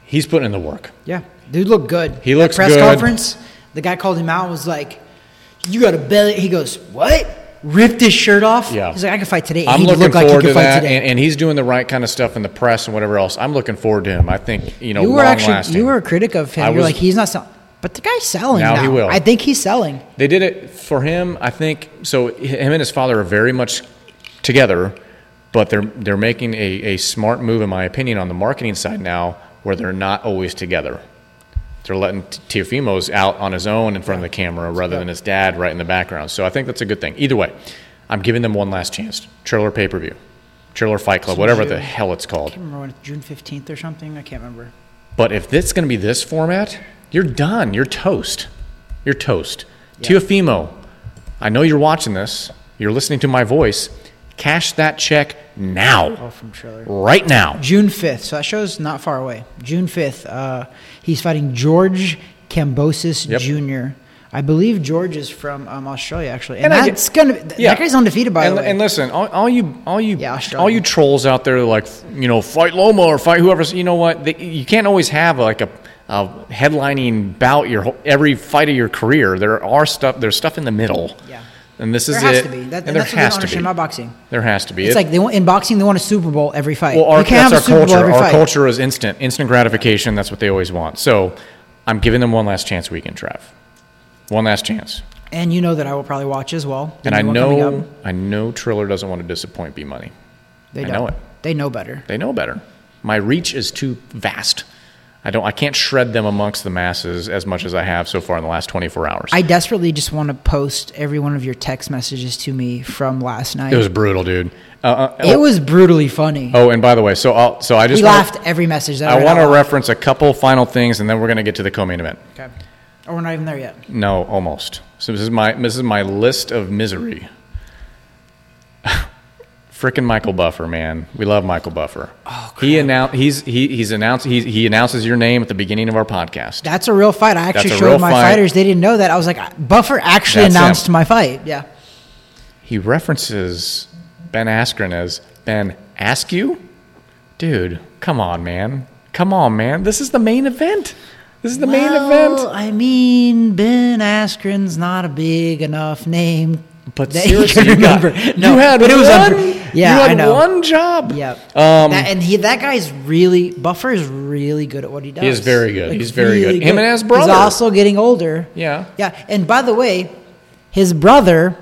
A: He's putting in the work.
B: Yeah, dude looked good.
A: He looks
B: press
A: good.
B: conference. The guy called him out. and Was like, "You got a belly." He goes, "What?" Ripped his shirt off.
A: Yeah.
B: He's like, "I can fight today."
A: I'm
B: he
A: looking
B: like
A: forward
B: could
A: to that, and, and he's doing the right kind of stuff in the press and whatever else. I'm looking forward to him. I think you know,
B: you were actually
A: lasting.
B: you were a critic of him.
A: I
B: You're
A: was-
B: like, he's not selling, but the guy's selling
A: Now
B: now.
A: he will.
B: I think he's selling.
A: They did it for him. I think so. Him and his father are very much together, but they're they're making a, a smart move, in my opinion, on the marketing side now, where they're not always together. They're letting T- Teofimo's out on his own in front of the camera rather than his dad right in the background. So I think that's a good thing. Either way, I'm giving them one last chance. Triller pay per view, Triller Fight Club, whatever the hell it's called.
B: I can't remember when it's June fifteenth or something. I can't remember.
A: But if this is going to be this format, you're done. You're toast. You're toast. Teofimo, I know you're watching this. You're listening to my voice. Cash that check now.
B: Oh, from Triller.
A: Right now.
B: June fifth. So that show's not far away. June fifth. Uh, he's fighting George Kambosos
A: Yep.
B: Jr. I believe George is from um, Australia, actually, and,
A: And
B: that's gonna. Th-
A: Yeah.
B: That guy's undefeated, by
A: and,
B: the way.
A: and listen, all, all you, all you,
B: Yeah,
A: all you trolls out there, like you know, fight Loma or fight whoever. You know what? They, you can't always have like a, a headlining bout your every fight of your career. There are stuff. There's stuff in the middle.
B: Yeah.
A: And this
B: there
A: is
B: has
A: it.
B: to be. That,
A: and
B: that's what they
A: has to be.
B: boxing.
A: There has to be.
B: It's
A: It-
B: like they want in boxing. They want a Super Bowl every fight.
A: Well, our,
B: you can't
A: that's our culture. Our
B: fight.
A: culture is instant, instant gratification. That's what they always want. So, I'm giving them one last chance weekend, Trav. One last chance.
B: And you know that I will probably watch as well.
A: And I
B: There's one coming
A: know. I know Triller doesn't want to disappoint B Money.
B: they
A: know it.
B: They know better.
A: They know better. My reach is too vast. I don't. I can't shred them amongst the masses as much as I have so far in the last 24 hours.
B: I desperately just want to post every one of your text messages to me from last night.
A: it was brutal, dude. Uh, uh,
B: It
A: oh,
B: was brutally funny.
A: oh, and by the way, so I'll, so I just
B: we
A: wanna-
B: laughed every message. That
A: I want to reference a couple final things, and then we're going to get to the co-main event.
B: Okay. Oh, we're not even there yet.
A: No, almost. So this is my this is my list of misery. Frickin' Michael Buffer, man. We love Michael Buffer. Oh, he announced he's he, he's announced he, he announces your name at the beginning of our podcast.
B: That's a real fight. I actually
A: That's a
B: showed my
A: fight.
B: fighters. They didn't know that. I was like, uh, Buffer actually
A: That's
B: announced
A: him.
B: my fight. Yeah.
A: He references Ben Askren as Ben Askew? Dude, come on, man. Come on, man. This is the main event. This is the main event.
B: I mean, Ben Askren's not a big enough name.
A: But
B: that
A: seriously,
B: can
A: you, got,
B: remember.
A: you had
B: but it was
A: one.
B: unpre- yeah,
A: you had
B: I know.
A: one job.
B: Yep.
A: Um,
B: that, and he that guy's really Buffer is really good at what he does.
A: He is very good. He's very good. Him and his
B: He's
A: brother.
B: also getting older.
A: Yeah.
B: Yeah. And by the way, his brother,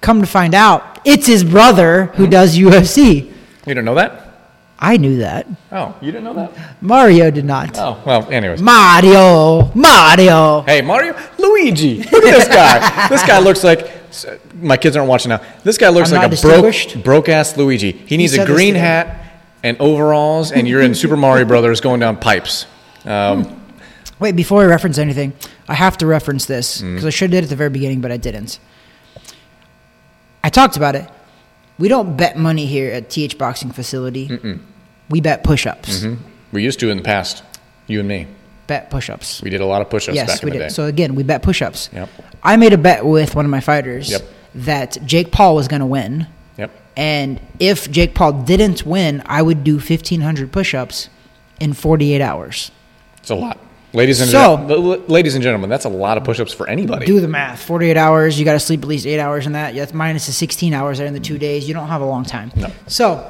B: come to find out, it's his brother who does UFC.
A: You don't know that?
B: I knew that.
A: Oh, you didn't know that?
B: Mario did not.
A: Oh, well, anyways.
B: Mario, Mario.
A: Hey, Mario, Luigi. Look at this guy. this guy looks like my kids aren't watching now. This guy looks
B: I'm
A: like a broke broke ass Luigi. He needs a green hat and overalls, and you're in Super Mario Brothers going down pipes. Um,
B: Wait, before I reference anything, I have to reference this
A: Mm.
B: because I should have did it at the very beginning, but I didn't. I talked about it. We don't bet money here at TH Boxing Facility. We bet push-ups.
A: Mm-hmm. we used to in the past, you and me.
B: Bet push-ups.
A: We did a lot of push-ups
B: yes,
A: back in
B: we
A: the
B: did.
A: day.
B: So again, we bet push-ups.
A: Yep.
B: I made a bet with one of my fighters
A: Yep.
B: that Jake Paul was going to win,
A: yep.
B: and if Jake Paul didn't win, I would do 1,500 push-ups in 48 hours.
A: It's a lot. Ladies and,
B: So-
A: gen- ladies and gentlemen, that's a lot of push-ups for anybody.
B: Do the math. 48 hours, you got to sleep at least eight hours in that. That's minus the 16 hours there in the two days. You don't have a long time.
A: No.
B: So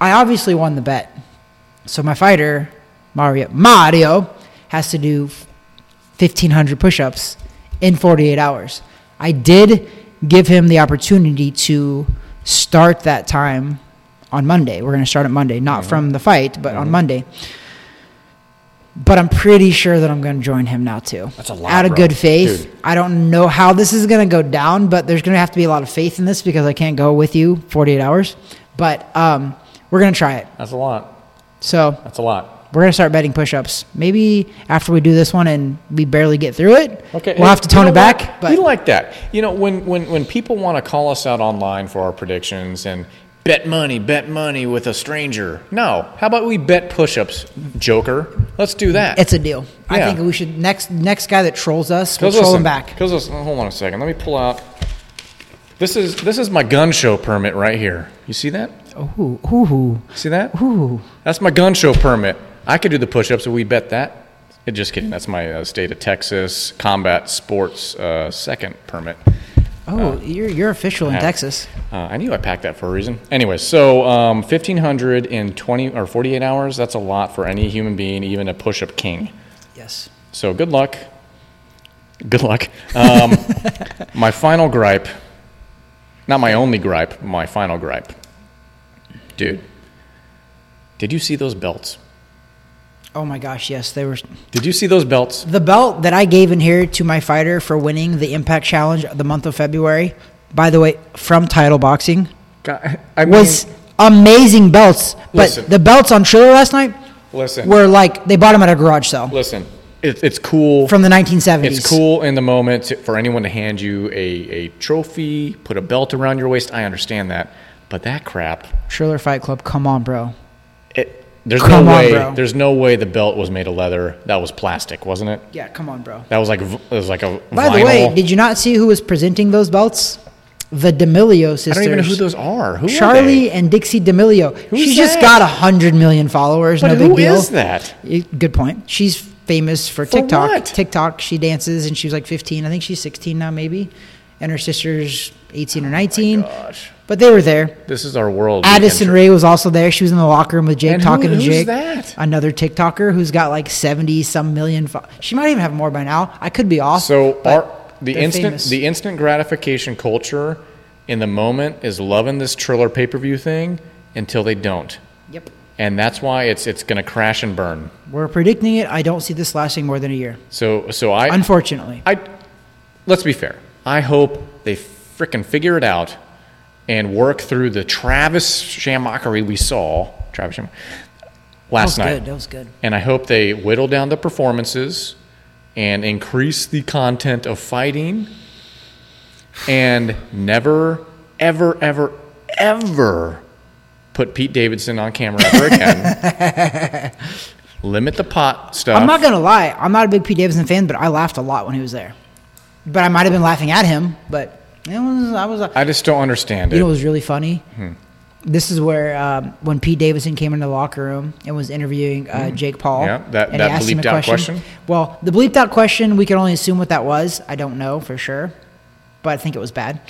B: I obviously won the bet. So my fighter, Mario, Mario has to do 1,500 push ups in 48 hours. I did give him the opportunity to start that time on Monday. We're going to start it Monday, not
A: Mm-hmm.
B: from the fight, but on Monday. But I'm pretty sure that I'm going to join him now too.
A: That's a lot,
B: Out of
A: bro.
B: good faith.
A: Dude.
B: I don't know how this is going to go down, but there's going to have to be a lot of faith in this because I can't go with you 48 hours. But um, we're going to try it.
A: That's a lot.
B: So
A: That's a lot.
B: We're gonna start betting push-ups. Maybe after we do this one and we barely get through it,
A: Okay,
B: we'll have to tone it back.
A: what?
B: But
A: we like that. You know, when when when people want to call us out online for our predictions and bet money, bet money with a stranger. No, how about we bet push-ups, Joker? Let's do that.
B: it's a deal. I think we should next next guy that trolls us, we'll troll
A: listen,
B: him back.
A: Because listen, hold on a second. Let me pull out. This is this is my gun show permit right here. You see that?
B: Ooh, ooh,
A: See that?
B: ooh.
A: That's my gun show permit. I could do the push-ups we bet that. Just kidding. That's my uh, state of Texas combat sports uh, second permit.
B: Oh, you're you're official in
A: have-
B: Texas.
A: Uh, I knew I packed that for a reason. Anyway, so um, 1,500 in 20 or 48 hours, that's a lot for any human being, even a push up king.
B: Yes.
A: So good luck. Good luck. Um, my final gripe, not my only gripe, my final gripe. Dude, did you see those belts?
B: Oh my gosh, yes, they were.
A: Did you see those belts?
B: The belt that I gave in here to my fighter for winning the Impact Challenge the month of February, by the way, from Title Boxing,
A: God, I
B: was amazing belts. But
A: Listen.
B: the belts on Triller last night
A: listen,
B: were like they bought them at a garage sale
A: listen. It, it's cool.
B: from the 1970s.
A: It's cool in the moment for anyone to hand you a, a trophy, put a belt around your waist. I understand that. But that crap,
B: Triller Fight Club, come on, bro.
A: It, there's
B: Come
A: no
B: on,
A: way.
B: bro.
A: There's no way the belt was made of leather. That was plastic, wasn't it?
B: Yeah, come on, bro.
A: That was like v- it was like a
B: By
A: vinyl.
B: the way, did you not see who was presenting those belts? The D'Amelio sisters.
A: I don't even know who those are. Who are
B: Charlie
A: they?
B: and Dixie D'Amelio.
A: Who's
B: She's just got a hundred million followers.
A: But
B: no
A: who
B: big deal.
A: is that?
B: Good point. She's famous for,
A: For
B: TikTok.
A: what?
B: TikTok. She dances, and she was like 15. I think she's 16 now, maybe. And her sister's 18 or 19. But they were there.
A: this is our world.
B: Addison Rae was also there. She was in the locker room with Jake
A: And who-
B: talking to
A: who's
B: Jake.
A: that?
B: Another TikToker who's got like 70 some million. Fo- she might even have more by now. I could be off.
A: So our, the instant
B: famous.
A: the instant gratification culture in the moment is loving this Triller pay per view thing until they don't,
B: Yep.
A: and that's why it's it's going to crash and burn.
B: We're predicting it. I don't see this lasting more than a year.
A: So so I
B: Unfortunately.
A: I let's be fair. I hope they frickin' figure it out and work through the Travis Shamockery we saw. Travis Sham-
B: That
A: last
B: was
A: night.
B: good. That was good.
A: And I hope they whittle down the performances and increase the content of fighting and never, ever, ever, ever put Pete Davidson on camera ever again. Limit the pot stuff.
B: I'm not gonna lie. I'm not a big Pete Davidson fan, but I laughed a lot when he was there. But I might have been laughing at him. But it was, I was.
A: I just don't understand
B: You know
A: it.
B: was really funny?
A: Hmm.
B: This is where um, when Pete Davidson came into the locker room and was interviewing uh, Jake Paul.
A: Hmm. Yeah, that-
B: and he
A: that
B: asked him a
A: bleeped out question?
B: Well, the bleeped out question, we can only assume what that was. I don't know for sure, but I think it was bad.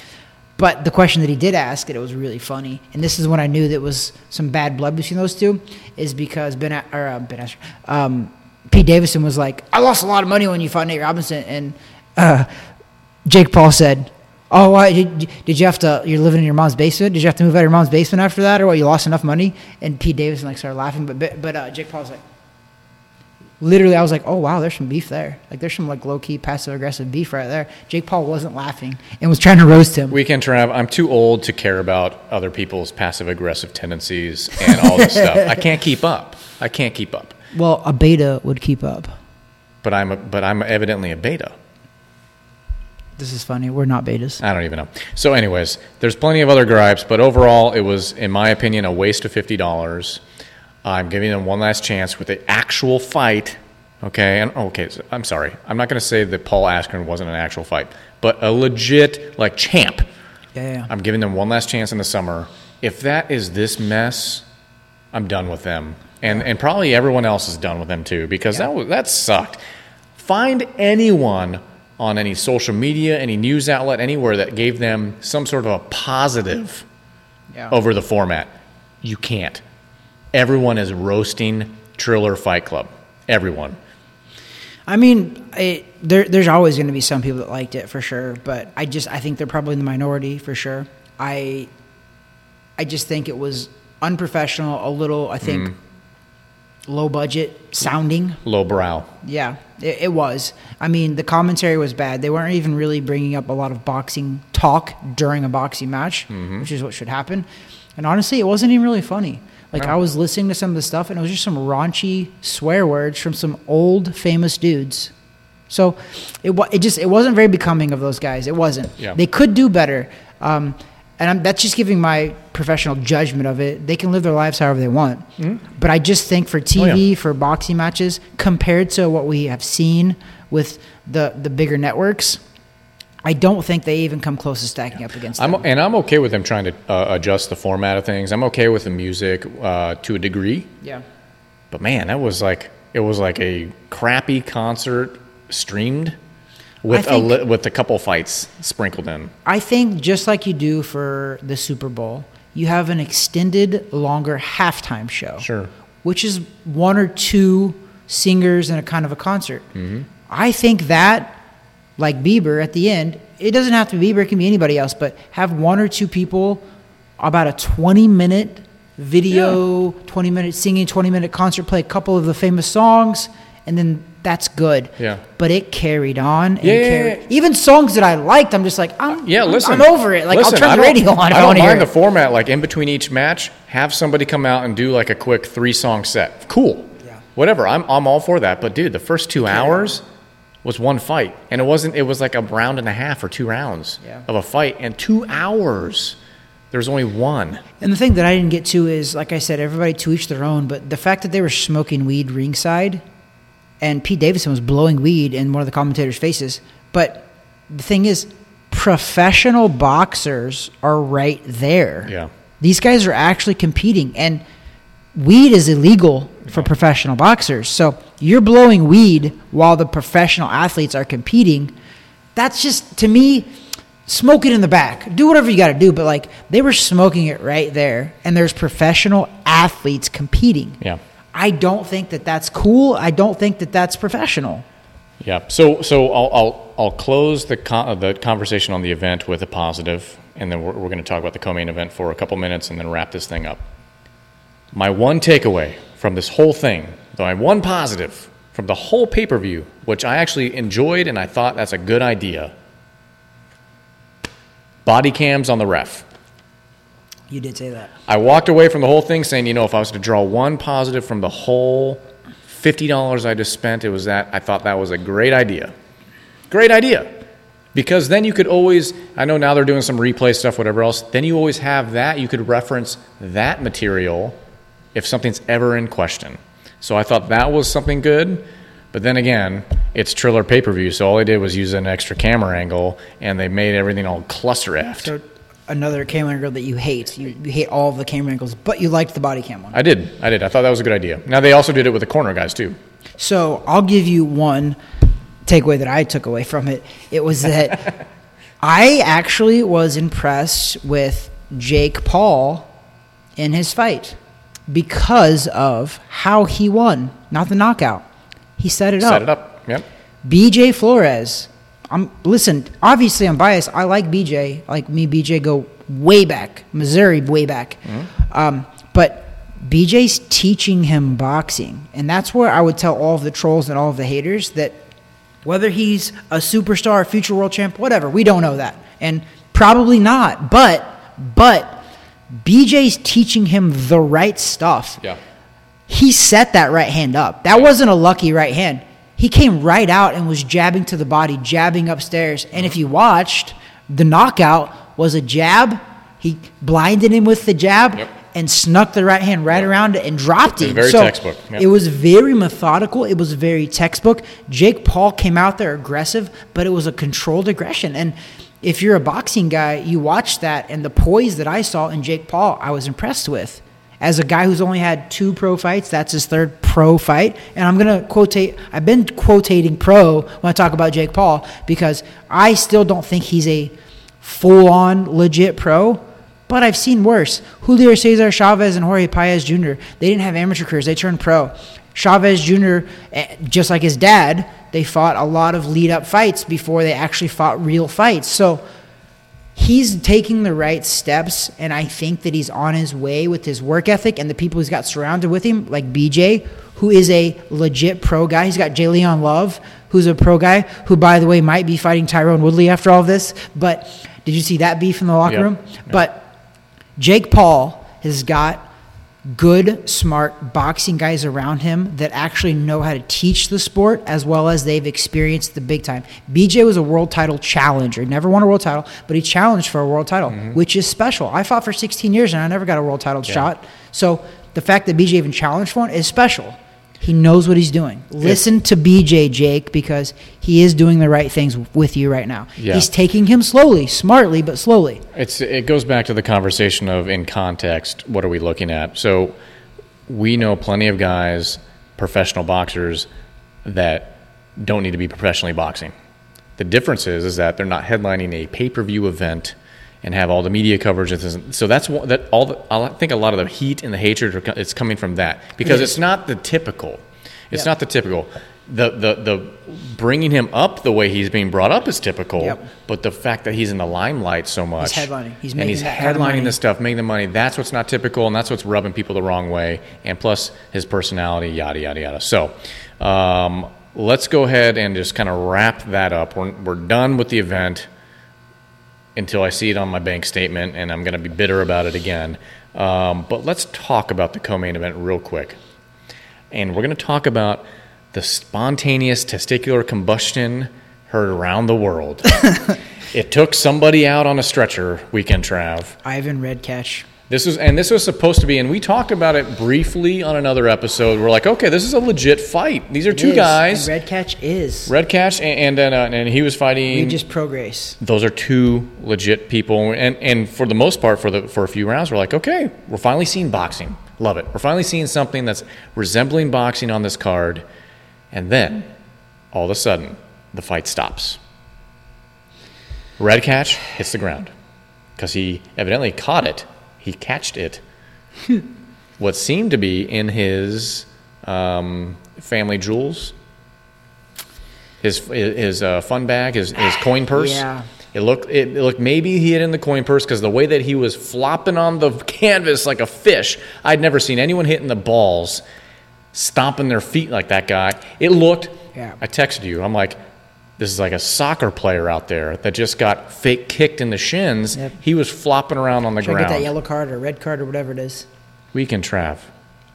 B: But the question that he did ask, and it was really funny, and this is when I knew that was some bad blood between those two, is because Ben or uh, Ben Askren, um, Pete Davidson was like, "I lost a lot of money when you fought Nate Robinson," and uh, Jake Paul said, "Oh, why did, did you have to? You're living in your mom's basement. Did you have to move out of your mom's basement after that, or what? You lost enough money?" And Pete Davidson like started laughing, but but, uh, Jake Paul's like, literally, I was like, "Oh wow, there's some beef there. Like there's some like low key passive aggressive beef right there." Jake Paul wasn't laughing and was trying to roast him.
A: Weekend Trav, I'm too old to care about other people's passive aggressive tendencies and all this stuff. I can't keep up. I can't keep up.
B: well, a beta would keep up.
A: But I'm a, but I'm evidently a beta.
B: This is funny. We're not betas.
A: I don't even know. So, anyways, there's plenty of other gripes, but overall, it was, in my opinion, a waste of fifty dollars. I'm giving them one last chance with the actual fight. Okay, and okay, so I'm sorry. I'm not going to say that Paul Askren wasn't an actual fight, but a legit like champ.
B: Yeah, yeah.
A: I'm giving them one last chance in the summer. If that is this mess, I'm done with them, and and probably everyone else is done with them too because that that sucked. Find anyone on any social media, any news outlet, anywhere that gave them some sort of a positive
B: yeah.
A: over the format. You can't. Everyone is roasting Triller Fight Club. Everyone.
B: I mean, it, there, there's always going to be some people that liked it for sure, but I just I think they're probably in the minority for sure. I I just think it was unprofessional, a little I think mm. Low budget sounding.
A: Low brow.
B: Yeah, it, it was. I mean, the commentary was bad. They weren't even really bringing up a lot of boxing talk during a boxing match, which is what should happen. And honestly, it wasn't even really funny. Like. I was listening to some of the stuff, and it was just some raunchy swear words from some old famous dudes. So it it just it wasn't very becoming of those guys. It wasn't.
A: Yeah.
B: They could do better. Um, and I'm, that's just giving my professional judgment of it. They can live their lives however they want. But I just think for TV,
A: Mm-hmm. Oh, yeah.
B: for boxing matches, compared to what we have seen with the the bigger networks, I don't think they even come close to stacking up against them.
A: I'm, and I'm okay with them trying to uh, adjust the format of things. I'm okay with the music uh, to a degree.
B: yeah.
A: But man, that was like it was like a crappy concert streamed with
B: think-
A: a li- with a couple fights sprinkled in.
B: I think just like you do for the Super Bowl, you have an extended, longer halftime show.
A: Sure.
B: Which is one or two singers and a kind of a concert.
A: Mm-hmm.
B: I think that, like Bieber at the end, it doesn't have to be Bieber, it can be anybody else, but have one or two people about a 20 minute video, 20 minute singing, 20 minute concert, play a couple of the famous songs, and then that's good.
A: Yeah.
B: But it carried on. And
A: Yeah, yeah,
B: carried,
A: yeah.
B: Even songs that I liked, I'm just like, I'm, uh,
A: Yeah,
B: I'm-
A: listen.
B: I'm over it. Like,
A: listen,
B: I'll turn the radio on.
A: I
B: I
A: don't
B: want to hear
A: mind the format. Like in between each match, have somebody come out and do like a quick three song set. Cool.
B: Yeah.
A: Whatever. I'm I'm all for that. But dude, the first two hours was one fight, and it wasn't. It was like a round and a half or two rounds
B: Yeah.
A: of a fight, and two hours. There was only one.
B: And the thing that I didn't get to is, like I said, everybody to each their own. But the fact that they were smoking weed ringside, and Pete Davidson was blowing weed in one of the commentators' faces. But the thing is, professional boxers are right there.
A: Yeah.
B: These guys are actually competing, and weed is illegal for professional boxers. So you're blowing weed while the professional athletes are competing. That's just to me, smoke it in the back. Do whatever you got to do, but like they were smoking it right there, and there's professional athletes competing.
A: Yeah.
B: I don't think that that's cool. I don't think that that's professional.
A: Yeah. So so I'll I'll, I'll close the con- the conversation on the event with a positive, and then we're, we're going to talk about the co-main event for a couple minutes, and then wrap this thing up. My one takeaway from this whole thing, though, my one positive from the whole pay per view, which I actually enjoyed and I thought that's a good idea. Body cams on the ref.
B: You did say that.
A: I walked away from the whole thing saying, you know, if I was to draw one positive from the whole fifty dollars I just spent, it was that I thought that was a great idea. Great idea. Because then you could always I know now they're doing some replay stuff, whatever else, then you always have that. You could reference that material if something's ever in question. So I thought that was something good. But then again, it's Triller pay per view, so all they did was use an extra camera angle and they made everything all cluster effed.
B: So another camera angle that you hate. You, you hate all of the camera angles, but you liked the body cam one.
A: I did. I did. I thought that was a good idea. Now they also did it with the corner guys too.
B: So I'll give you one takeaway that I took away from it. It was that I actually was impressed with Jake Paul in his fight because of how he won, not the knockout. He set it up.
A: Set it up. Yep.
B: BJ Flores. I'm listen. Obviously, I'm biased. I like BJ. Like me, BJ go way back, Missouri way back. Um, but BJ's teaching him boxing, and that's where I would tell all of the trolls and all of the haters that whether he's a superstar, future world champ, whatever, we don't know that, and probably not. But but BJ's teaching him the right stuff
A: Yeah.
B: he set that right hand up. That wasn't a lucky right hand. He came right out and was jabbing to the body, jabbing upstairs. And if you watched, the knockout was a jab. He blinded him with the jab
A: Yep.
B: and snuck the right hand right around it and dropped
A: It
B: him.
A: very
B: So
A: textbook. Yep.
B: It was very methodical. It was very textbook. Jake Paul came out there aggressive, but it was a controlled aggression. And if you're a boxing guy, you watch that, and the poise that I saw in Jake Paul, I was impressed with. As a guy who's only had two pro fights, that's his third pro fight. And I'm going to quotate, I've been quotating pro when I talk about Jake Paul because I still don't think he's a full on legit pro, but I've seen worse. Julio Cesar Chavez and Jorge Paez Jr., they didn't have amateur careers, they turned pro. Chavez Jr., eh, just like his dad, they fought a lot of lead up fights before they actually fought real fights. So he's taking the right steps, and I think that he's on his way with his work ethic and the people he's got surrounded with him, like BJ, who is a legit pro guy. He's got J'Leon Love, who's a pro guy, who, by the way, might be fighting Tyron Woodley after all this. But did you see that beef in the locker
A: Yep.
B: room?
A: Yep.
B: But Jake Paul has got good, smart boxing guys around him that actually know how to teach the sport as well as they've experienced the big time. BJ was a world title challenger. He never won a world title, but he challenged for a world title, mm-hmm. which is special. I fought for 16 years and I never got a world title shot. So the fact that BJ even challenged for one is special. He knows what he's doing. Listen to BJ, Jake, because he is doing the right things with you right now.
A: Yeah.
B: He's taking him slowly, smartly, but slowly.
A: It's it goes back to the conversation of in context, what are we looking at? So we know plenty of guys, professional boxers, that don't need to be professionally boxing. The difference is is that they're not headlining a pay per view event and have all the media coverage. and. So that's what, that all. The, I think a lot of the heat and the hatred are, it's coming from that because
B: It
A: it's not the typical. It's
B: Yep.
A: not the typical. The, the the bringing him up the way he's being brought up is typical,
B: Yep.
A: but the fact that he's in the limelight so much,
B: headlining. He's
A: and he's
B: that kind of
A: headlining this stuff, making the money. That's what's not typical, and that's what's rubbing people the wrong way. And plus his personality, yada yada yada. So, um, let's go ahead and just kind of wrap that up. We're we're done with the event until I see it on my bank statement, and I'm going to be bitter about it again. Um, but let's talk about the co-main event real quick, and we're going to talk about the spontaneous testicular combustion heard around the world. it took somebody out on a stretcher, weekend Trav.
B: Ivan Redkach.
A: This was, and this was supposed to be, and we talked about it briefly on another episode. We're like, okay, this is a legit fight. These are two
B: Is,
A: guys,
B: and Redkach is.
A: Redkach, and and, uh, and he was fighting.
B: Regis Prograis.
A: those are two legit people, and and for the most part, for the for a few rounds, we're like, okay, we're finally seeing boxing. Love it. We're finally seeing something that's resembling boxing on this card, and then all of a sudden, the fight stops. Redkach hits the ground because he evidently caught it. He catched it. what seemed to be in his um, family jewels, his his uh, fun bag, his his coin purse.
B: Yeah.
A: It looked it looked maybe he had in the coin purse because the way that he was flopping on the canvas like a fish, I'd never seen anyone hitting the balls, stomping their feet like that guy. It looked.
B: Yeah.
A: I texted you. I'm like, this is like a soccer player out there that just got fake kicked in the shins.
B: Yep.
A: He was flopping around on the
B: I
A: ground.
B: get that yellow card or red card or whatever it is?
A: Weekend Trav.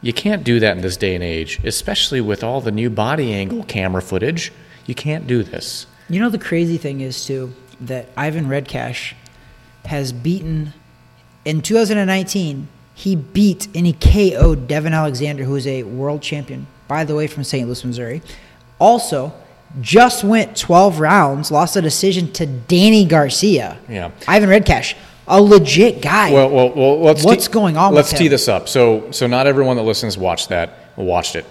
A: You can't do that in this day and age, especially with all the new body angle camera footage. You can't do this.
B: You know the crazy thing is too that Ivan Redkach has beaten in 2019. He beat and he KO'd Devon Alexander, who is a world champion, by the way, from St. Louis, Missouri. Also, just went 12 rounds, lost a decision to Danny Garcia.
A: Yeah.
B: Ivan Redkach, a legit guy.
A: Well, well, well let's
B: What's going on
A: Let's tee this up. So, so not everyone that listens watched that watched it.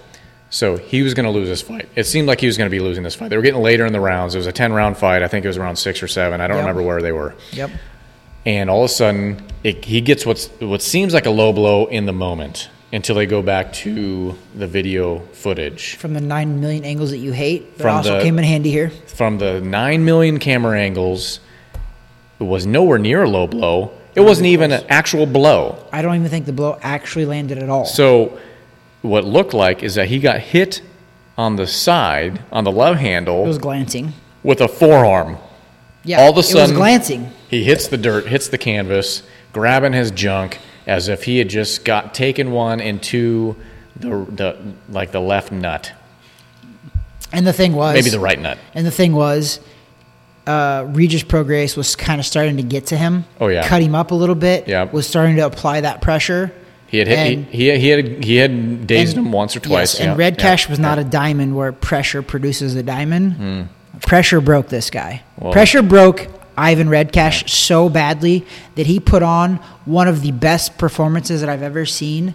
A: So he was going to lose this fight. It seemed like he was going to be losing this fight. They were getting later in the rounds. It was a ten round fight. I think it was around six or seven. I don't
B: Yep.
A: remember where they were.
B: yep.
A: And all of a sudden, it, he gets what's what seems like a low blow in the moment until they go back to the video footage.
B: From the 9 million angles that you hate, that
A: From
B: also
A: the-
B: came in handy here.
A: from the 9 million camera angles, it was nowhere near a low blow. It wasn't even an actual blow.
B: I don't even think the blow actually landed at all.
A: So, what looked like is that he got hit on the side, on the love handle.
B: it was glancing.
A: with a forearm.
B: Yeah,
A: All of a
B: it was
A: sudden-
B: glancing.
A: He hits the dirt, hits the canvas, grabbing his junk as if he had just got taken one into the, the like the left nut,
B: And the thing was,
A: maybe the right nut.
B: And the thing was, uh, Regis Prograis was kind of starting to get to him.
A: Oh, yeah.
B: cut him up a little bit.
A: Yeah.
B: was starting to apply that pressure.
A: He had hit,
B: And-
A: he, he, he had he had dazed
B: And-
A: him once or twice.
B: Yes, and
A: yeah,
B: Red
A: yeah,
B: Cash was
A: yeah.
B: not a diamond where pressure produces a diamond. Pressure broke this guy.
A: Well-
B: pressure broke Ivan Redkach so badly that he put on one of the best performances that I've ever seen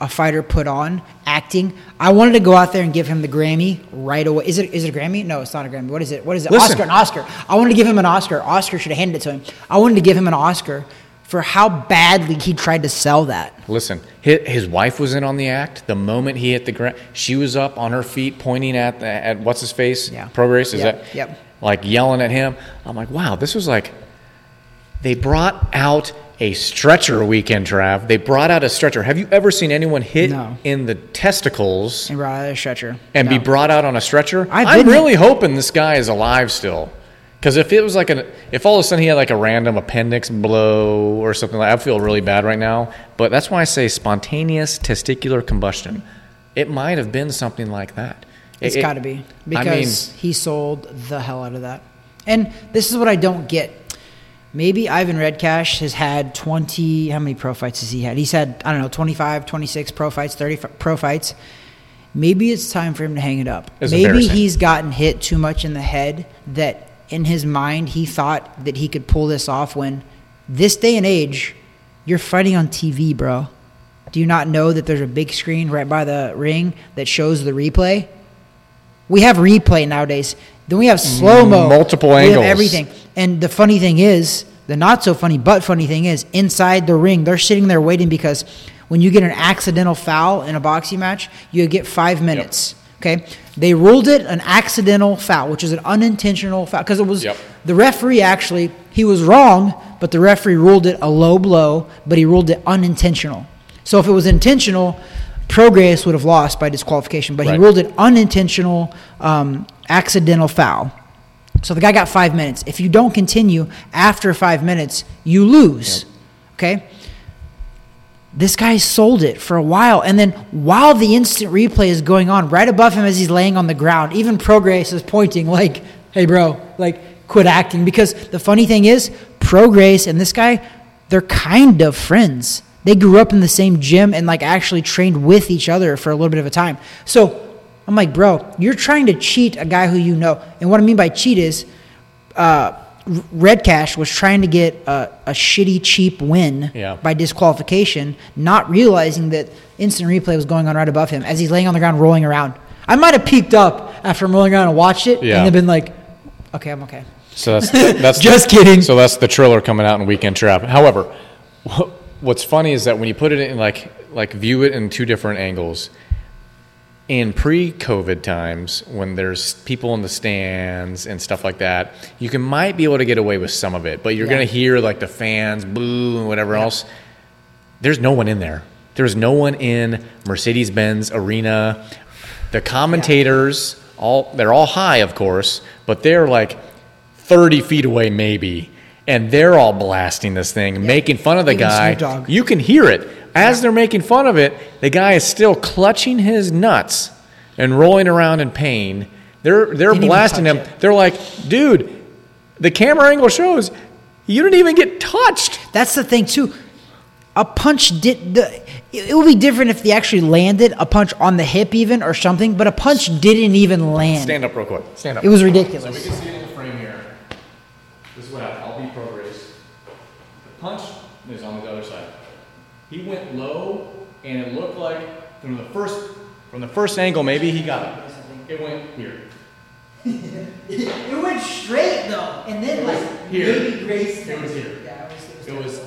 B: a fighter put on acting. I wanted to go out there and give him the Grammy right away. Is it is it a Grammy? No, it's not a Grammy. What is it? What is it?
A: Listen.
B: Oscar, an Oscar. I wanted to give him an Oscar. Oscar should have handed it to him. I wanted to give him an Oscar for how badly he tried to sell that.
A: Listen, his, his wife was in on the act. The moment he hit the ground, she was up on her feet, pointing at the, at what's his face.
B: Yeah.
A: Prograis is
B: Yep,
A: that?
B: yep.
A: Like yelling at him. I'm like, wow, this was like. They brought out a stretcher weekend, Trav. They brought out a stretcher. Have you ever seen anyone hit
B: No.
A: in the testicles
B: And brought out a stretcher.
A: and be brought out on a stretcher? I'm
B: been-
A: really hoping this guy is alive still. Because if it was like an, if all of a sudden he had like a random appendix blow or something like, I feel really bad right now. But that's why I say spontaneous testicular combustion. It might have been something like that.
B: It's
A: It-
B: got to be
A: I
B: because he sold the hell out of that. And this is what I don't get. Maybe Ivan Redkach has had 20 how many pro fights has he had? He's had I don't know 25, 26 pro fights, 30 pro fights. Maybe it's time for him to hang it up.
A: It's
B: Maybe he's gotten hit too much in the head that in his mind he thought that he could pull this off when this day and age you're fighting on TV, bro. Do you not know that there's a big screen right by the ring that shows the replay? We have replay nowadays. Then we have mm, slow mo.
A: Multiple
B: we
A: angles.
B: Have everything. And the funny thing is, the not so funny but funny thing is, inside the ring, they're sitting there waiting because when you get an accidental foul in a boxing match, you get five minutes. Okay, they ruled it an accidental foul, which is an unintentional foul because it was
A: Yep.
B: the referee actually he was wrong, but the referee ruled it a low blow, but he ruled it unintentional. So if it was intentional, Prograis would have lost by disqualification, but he ruled it unintentional, um, accidental foul. So the guy got five minutes. If you don't continue after five minutes, you lose. Okay? This guy sold it for a while. And then while the instant replay is going on, right above him as he's laying on the ground, even Prograis is pointing, like, hey, bro, like, quit acting. Because the funny thing is, Prograis and this guy, they're kind of friends. They grew up in the same gym and, like, actually trained with each other for a little bit of a time. So I'm like, bro, you're trying to cheat a guy who you know. And what I mean by cheat is, uh, Redkach was trying to get a, a shitty, cheap win
A: Yeah.
B: by disqualification, not realizing that instant replay was going on right above him as he's laying on the ground rolling around. I might have peeked up after I'm rolling around and watched it
A: Yeah.
B: and have been like, okay, I'm okay.
A: So that's that's
B: Just kidding.
A: So that's the Triller coming out in Weekend Trav. However, what's funny is that when you put it in like like view it in two different angles. In pre-COVID times, when there's people in the stands and stuff like that, you can might be able to get away with some of it, but you're
B: Yeah.
A: gonna hear like the fans boo and whatever else. There's no one in there. There's no one in Mercedes-Benz Arena. The commentators, all they're all high, of course, but they're like 30 feet away, maybe, and they're all blasting this thing, making fun of the
B: Even
A: guy.
B: Snoop
A: You can hear it as they're making fun of it. The guy is still clutching his nuts and rolling around in pain. They're they're
B: Didn't
A: blasting him.
B: it.
A: They're like, dude, the camera angle shows you didn't even get touched.
B: That's the thing too. A punch did the. It it would be different if they actually landed a punch on the hip, even or something. But a punch didn't even land.
A: Stand up real quick. Stand up.
B: It was ridiculous.
A: So we can see it in the frame here. This is what happened. I'll be pro race. The punch is on the other side. He went low, and it looked like from the first from the first angle, maybe he got it. It went here.
B: It went straight though, and then like
A: Here.
B: maybe Grace.
A: It was here.
B: Yeah, it was,
A: It was.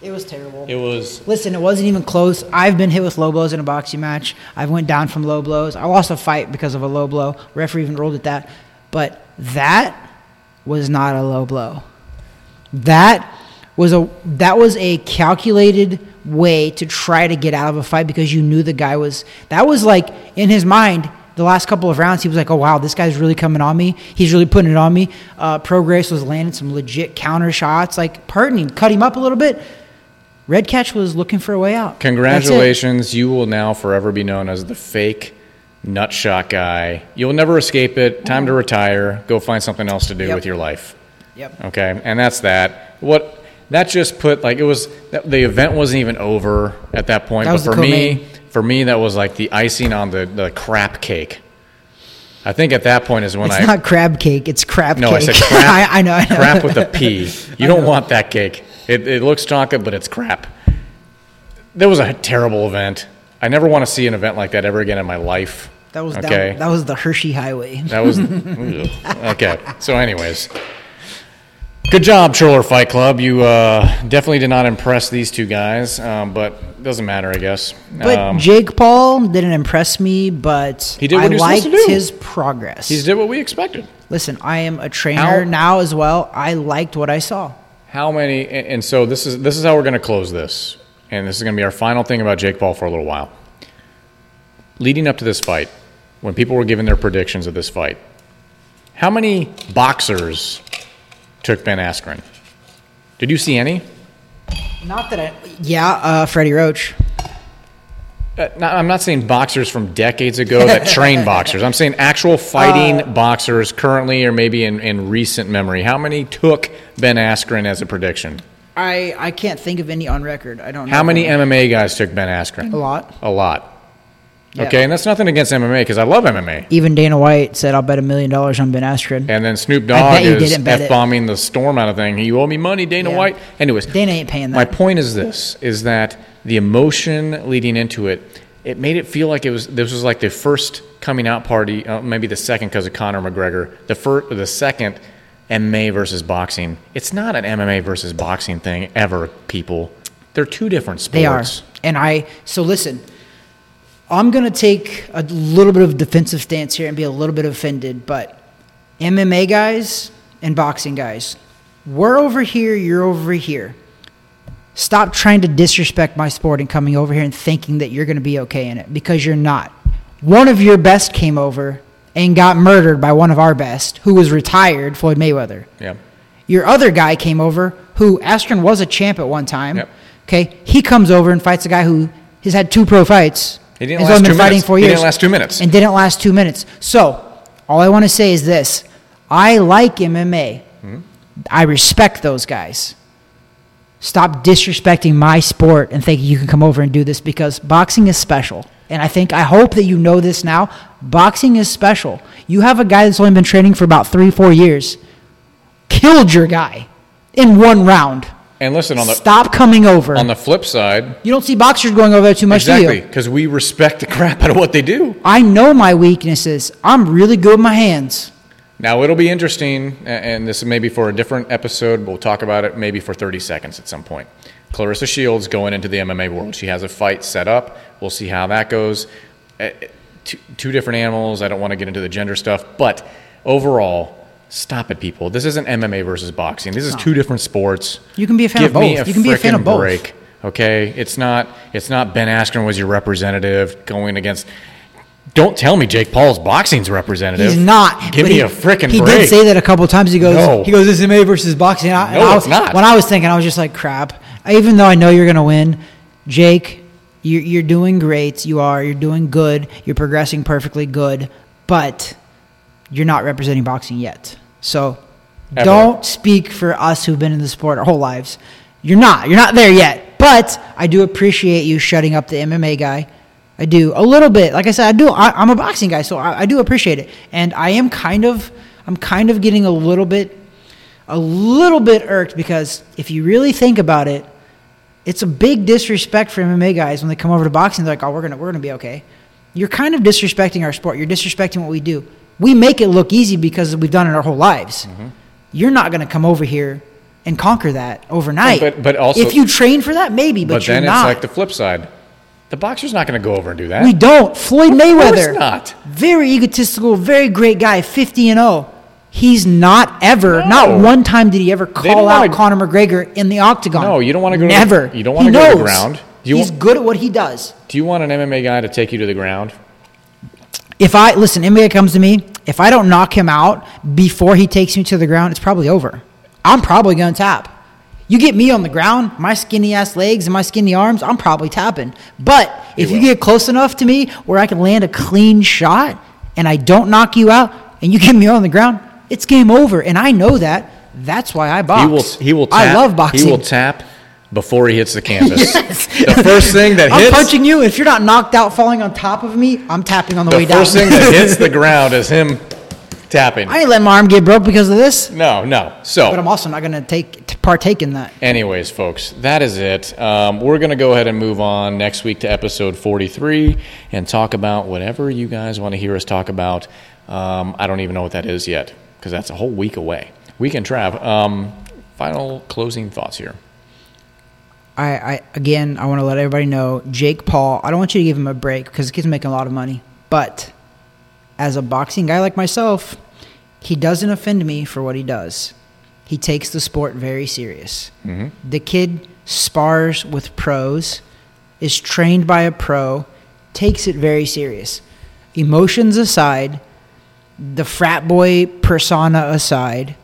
B: it was terrible.
A: It was.
B: Listen, it wasn't even close. I've been hit with low blows in a boxing match. I've went down from low blows. I lost a fight because of a low blow. Referee even ruled it that. But that was not a low blow. That was a that was a calculated way to try to get out of a fight because you knew the guy was that was like in his mind the last couple of rounds he was like oh wow this guy's really coming on me he's really putting it on me uh, Prograis was landing some legit counter shots like pardoning cut him up a little bit Redkach was looking for a way out
A: Congratulations, you will now forever be known as the fake nut shot guy. You'll never escape it. Time to retire. Go find something else to do
B: Yep.
A: with your life.
B: yep
A: Okay, and that's that. What that just put like it was the event wasn't even over at that point.
B: That
A: but for me,
B: co-main.
A: for me, that was like the icing on the the crap cake. I think at that point is when
B: it's
A: I It's
B: not crab cake it's crab
A: no,
B: cake
A: I said crap.
B: I, I know, I know
A: crap with a P. You don't want that cake. It, it looks chocolate, but it's crap. That was a terrible event. I never want to see an event like that ever again in my life.
B: that was
A: okay.
B: that, that was the hershey highway
A: That was okay. So, anyways, good job, Triller Fight Club. You uh, definitely did not impress these two guys, um, but doesn't matter, I guess.
B: But
A: um,
B: Jake Paul didn't impress me, but
A: He did what
B: I
A: he
B: liked
A: supposed to do.
B: his progress.
A: he did what we expected.
B: Listen, I am a trainer
A: How-
B: now as well. I liked what I saw.
A: How many? And, and so this is this is how we're going to close this, and this is going to be our final thing about Jake Paul for a little while. Leading up to this fight, when people were giving their predictions of this fight, How many boxers took Ben Askren? Did you see any?
B: Not that I. Yeah, uh, Freddie Roach.
A: Uh, not, I'm not saying boxers from decades ago that train boxers. I'm saying actual fighting
B: Uh,
A: boxers currently or maybe in, in recent memory. How many took Ben Askren as a prediction?
B: I I can't think of any on record. I don't. know
A: How many. MMA guys took Ben Askren?
B: A lot.
A: A lot.
B: Yeah.
A: Okay, and that's nothing against MMA because I love MMA.
B: Even Dana White said, "I'll bet a million dollars on Ben Askren."
A: And then Snoop Dogg is
B: didn't bet it.
A: f bombing the storm out of thing. You owe me money, Dana
B: Yeah.
A: White. Anyways,
B: Dana ain't paying that.
A: my point is this: is that the emotion leading into it, it made it feel like it was this was like the first coming out party, uh, maybe the second because of Conor McGregor. The first, the second MMA versus boxing. It's not an MMA versus boxing thing ever, people. They're two different sports.
B: They are. And I so listen. I'm gonna take a little bit of defensive stance here and be a little bit offended, but MMA guys and boxing guys, we're over here, you're over here. Stop trying to disrespect my sport and coming over here and thinking that you're gonna be okay in it because you're not. One of your best came over and got murdered by one of our best, who was retired, Floyd Mayweather.
A: Yeah.
B: Your other guy came over, who Askren was a champ at one time.
A: Yep.
B: Okay, he comes over and fights a guy who has had two pro fights.
A: He didn't last two
B: been fighting
A: minutes.
B: four
A: He
B: years.
A: didn't last two minutes.
B: And didn't last two minutes. So, all I want to say is this: I like MMA.
A: Hmm?
B: I respect those guys. Stop disrespecting my sport and thinking you can come over and do this because boxing is special. And I think I hope that you know this now. Boxing is special. You have a guy that's only been training for about three, four years. Killed your guy in one round.
A: And listen on the
B: Stop coming over.
A: on the flip side,
B: you don't see boxers going over there too much, do
A: exactly because we respect the crap out of what they do.
B: I know my weaknesses. I'm really good with my hands.
A: Now it'll be interesting, and this is maybe for a different episode. We'll talk about it maybe for 30 seconds at some point. Claressa Shields going into the MMA world. She has a fight set up. We'll see how that goes. Two different animals. I don't want to get into the gender stuff, but overall, stop it, people. This isn't MMA versus boxing. This is two different sports.
B: You can be a fan
A: Give
B: of both. You can be a fan of both.
A: break. Okay, it's not. It's not Ben Askren was your representative going against. Don't tell me Jake Paul's boxing's representative.
B: He's not.
A: Give me
B: he,
A: a freaking
B: He
A: break.
B: did say that a couple times. He goes,
A: No.
B: he goes, this is MMA versus boxing. I,
A: No,
B: I
A: it's not.
B: When I was thinking, I was just like, crap. Even though I know you're going to win, Jake, you're, you're doing great. You are. You're doing good. You're progressing perfectly good. But you're not representing boxing yet. So
A: Ever.
B: don't speak for us who've been in the sport our whole lives. You're not. You're not there yet. But I do appreciate you shutting up the MMA guy. I do a little bit. Like I said, I do. I, I'm a boxing guy, so I, I do appreciate it. And I am kind of, I'm kind of getting a little bit, a little bit irked because if you really think about it, it's a big disrespect for MMA guys when they come over to boxing. They're like, "Oh, we're gonna, we're gonna be okay." You're kind of disrespecting our sport. You're disrespecting what we do. We make it look easy because we've done it our whole lives.
A: Mm-hmm.
B: You're not gonna come over here and conquer that overnight.
A: But- but also-
B: if you train for that, maybe. But,
A: But then it's
B: not.
A: like the flip side. The boxer's not going to go over and do that.
B: We don't. Floyd Mayweather.
A: not.
B: Very egotistical, very great guy, 50 and 0. He's not ever,
A: No.
B: not one time did he ever call out
A: wanna-
B: Conor McGregor in the octagon.
A: No, you don't go to the-
B: Never.
A: you don't wanna
B: He
A: go to the ground. You
B: He's
A: want-
B: good at what he does.
A: Do you want an MMA guy to take you to the ground?
B: If I, listen, NBA comes to me, if I don't knock him out before he takes me to the ground, it's probably over. I'm probably going to tap. You get me on the ground, my skinny ass legs and my skinny arms, I'm probably tapping. But if you get close enough to me where I can land a clean shot and I don't knock you out and you get me on the ground, it's game over. And I know that. That's why I box.
A: He will. He will. Tap,
B: I love boxing.
A: He will tap before he hits the canvas.
B: Yes.
A: The first thing that
B: I'm
A: hits.
B: punching you. If you're not knocked out falling on top of me, I'm tapping on the,
A: the
B: way down.
A: The first thing that hits the ground is him tapping.
B: I ain't letting my arm get broke because of this.
A: No, no. So,
B: But I'm also not going to take partake in that.
A: Anyways, folks, that is it. Um, we're going to go ahead and move on next week to episode 43 and talk about whatever you guys want to hear us talk about. Um, I don't even know what that is yet because that's a whole week away. Weekend Trav. Um, final closing thoughts here.
B: I, I again, I want to let everybody know, Jake Paul. I don't want you to give him a break because the kid's making a lot of money. But as a boxing guy like myself, he doesn't offend me for what he does. He takes the sport very serious. Mm-hmm. The kid spars with pros, is trained by a pro, takes it very serious. Emotions aside, the frat boy persona aside,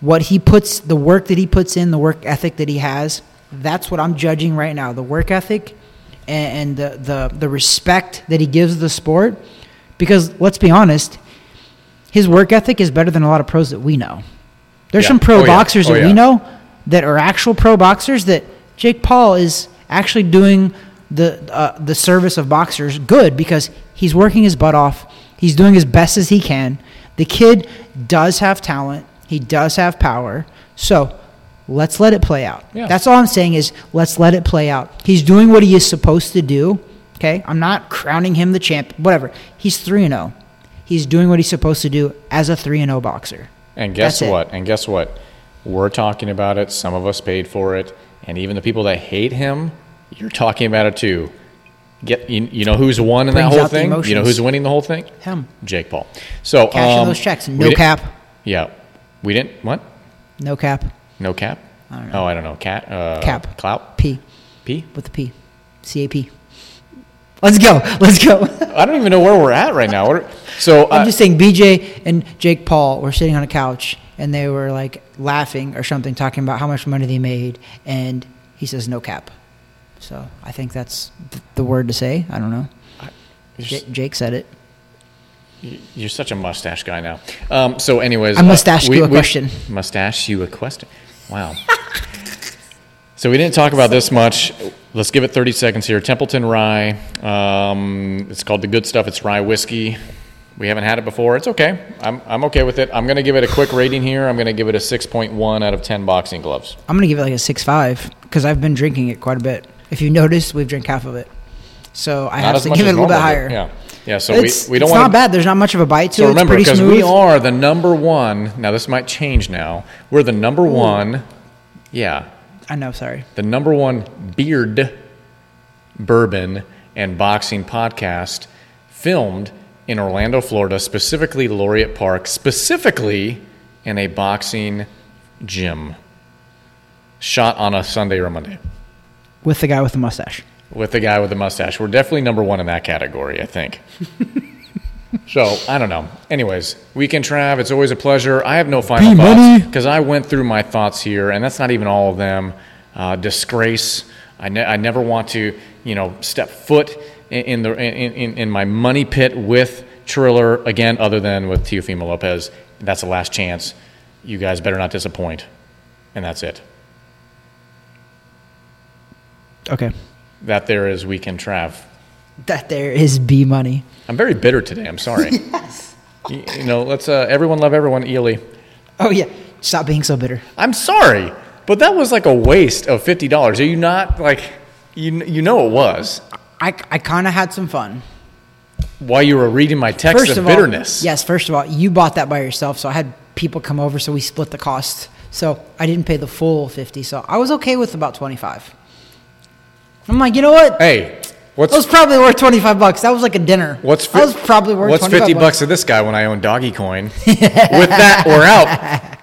B: what he puts, the work that he puts in, the work ethic that he has, that's what I'm judging right now. The work ethic and, and the, the, the respect that he gives the sport. Because let's be honest, his work ethic is better than a lot of pros that we know. There's
A: Yeah.
B: some pro
A: Oh, yeah.
B: boxers
A: Oh,
B: that
A: yeah.
B: we know that are actual pro boxers that Jake Paul is actually doing the uh, the service of boxers good because he's working his butt off. He's doing as best as he can. The kid does have talent. He does have power. So let's let it play out.
A: Yeah.
B: That's all I'm saying is let's let it play out. He's doing what he is supposed to do. Okay, I'm not crowning him the champ. Whatever. He's three and zero. He's doing what he's supposed to do as a three and zero boxer.
A: And guess
B: That's it.
A: what? And guess what? We're talking about it. Some of us paid for it, and even the people that hate him, you're talking about it too. Get you, you know who's won in
B: Brings
A: that whole thing? You know who's winning the whole thing?
B: Him.
A: Jake Paul. So
B: Cashing
A: um,
B: those checks. No cap.
A: Yeah, we didn't. What?
B: No cap.
A: No cap?
B: I don't know.
A: Oh, I don't know. Cat. Uh,
B: Cap.
A: Clout.
B: P
A: P.
B: with the P. C A P. Let's go. Let's go.
A: I don't even know where we're at right now. Are- so
B: I'm
A: uh,
B: just saying BJ and Jake Paul were sitting on a couch and they were like laughing or something, talking about how much money they made, and he says no cap. So I think that's th- the word to say. I don't know.
A: you're,
B: J-
A: s-
B: Jake said it.
A: you're such a mustache guy now. Um, so, anyways,
B: I mustache
A: we-
B: you a
A: we-
B: question.
A: Mustache you a question. Wow. so we didn't talk about this much. Let's give it 30 seconds here. Templeton Rye. Um, it's called the good stuff. It's rye whiskey. We haven't had it before. It's okay. I'm, I'm okay with it. I'm going to give it a quick rating here. I'm going to give it a 6.1 out of 10 boxing gloves.
B: I'm gonna give it like a six five because I've been drinking it quite a bit. If you notice, we've drank half of it, so I
A: Not
B: have to give it a little bit higher.
A: but Yeah. Yeah. So
B: it's
A: we, we don't
B: it's
A: want It's
B: not bad. There's not much of a bite to
A: So
B: it.
A: remember, because we are the number one. Now this might change. Now we're the number one. Yeah,
B: I know. Sorry.
A: the number one beard, bourbon, and boxing podcast filmed in Orlando, Florida, specifically Laureate Park, specifically in a boxing gym. Shot on a Sunday or a Monday
B: With the guy with the mustache.
A: With the guy with the mustache. We're definitely number one in that category, I think. so I don't know. Anyways, Weekend Trav, it's always a pleasure. I have no final thoughts because I went through my thoughts here, and that's not even all of them. Uh, disgrace. I, ne- I never want to, you know, step foot in, in the in, in, in my money pit with Triller again, other than with Teofimo Lopez. That's the last chance. You guys better not disappoint, and that's it.
B: Okay.
A: That there is Weekend Trav.
B: That there is B money.
A: I'm very bitter today. I'm sorry. you, you know, let's uh, everyone love everyone. Ely.
B: Oh yeah. Stop being so bitter.
A: I'm sorry, but that was like a waste of fifty dollars. Are you not like you? You know it was
B: I, I kind of had some fun.
A: while you were reading my text
B: First
A: of
B: of all,
A: bitterness.
B: yes. First of all, you bought that by yourself, so I had people come over, so we split the cost. So I didn't pay the full fifty, so I was okay with about twenty five. I'm like, you know what?
A: Hey, what's
B: That was probably worth twenty five bucks. That was like a dinner.
A: what's
B: that was probably worth
A: what's
B: 25
A: fifty bucks to this guy when I own Doggy Coin? With that, we're out.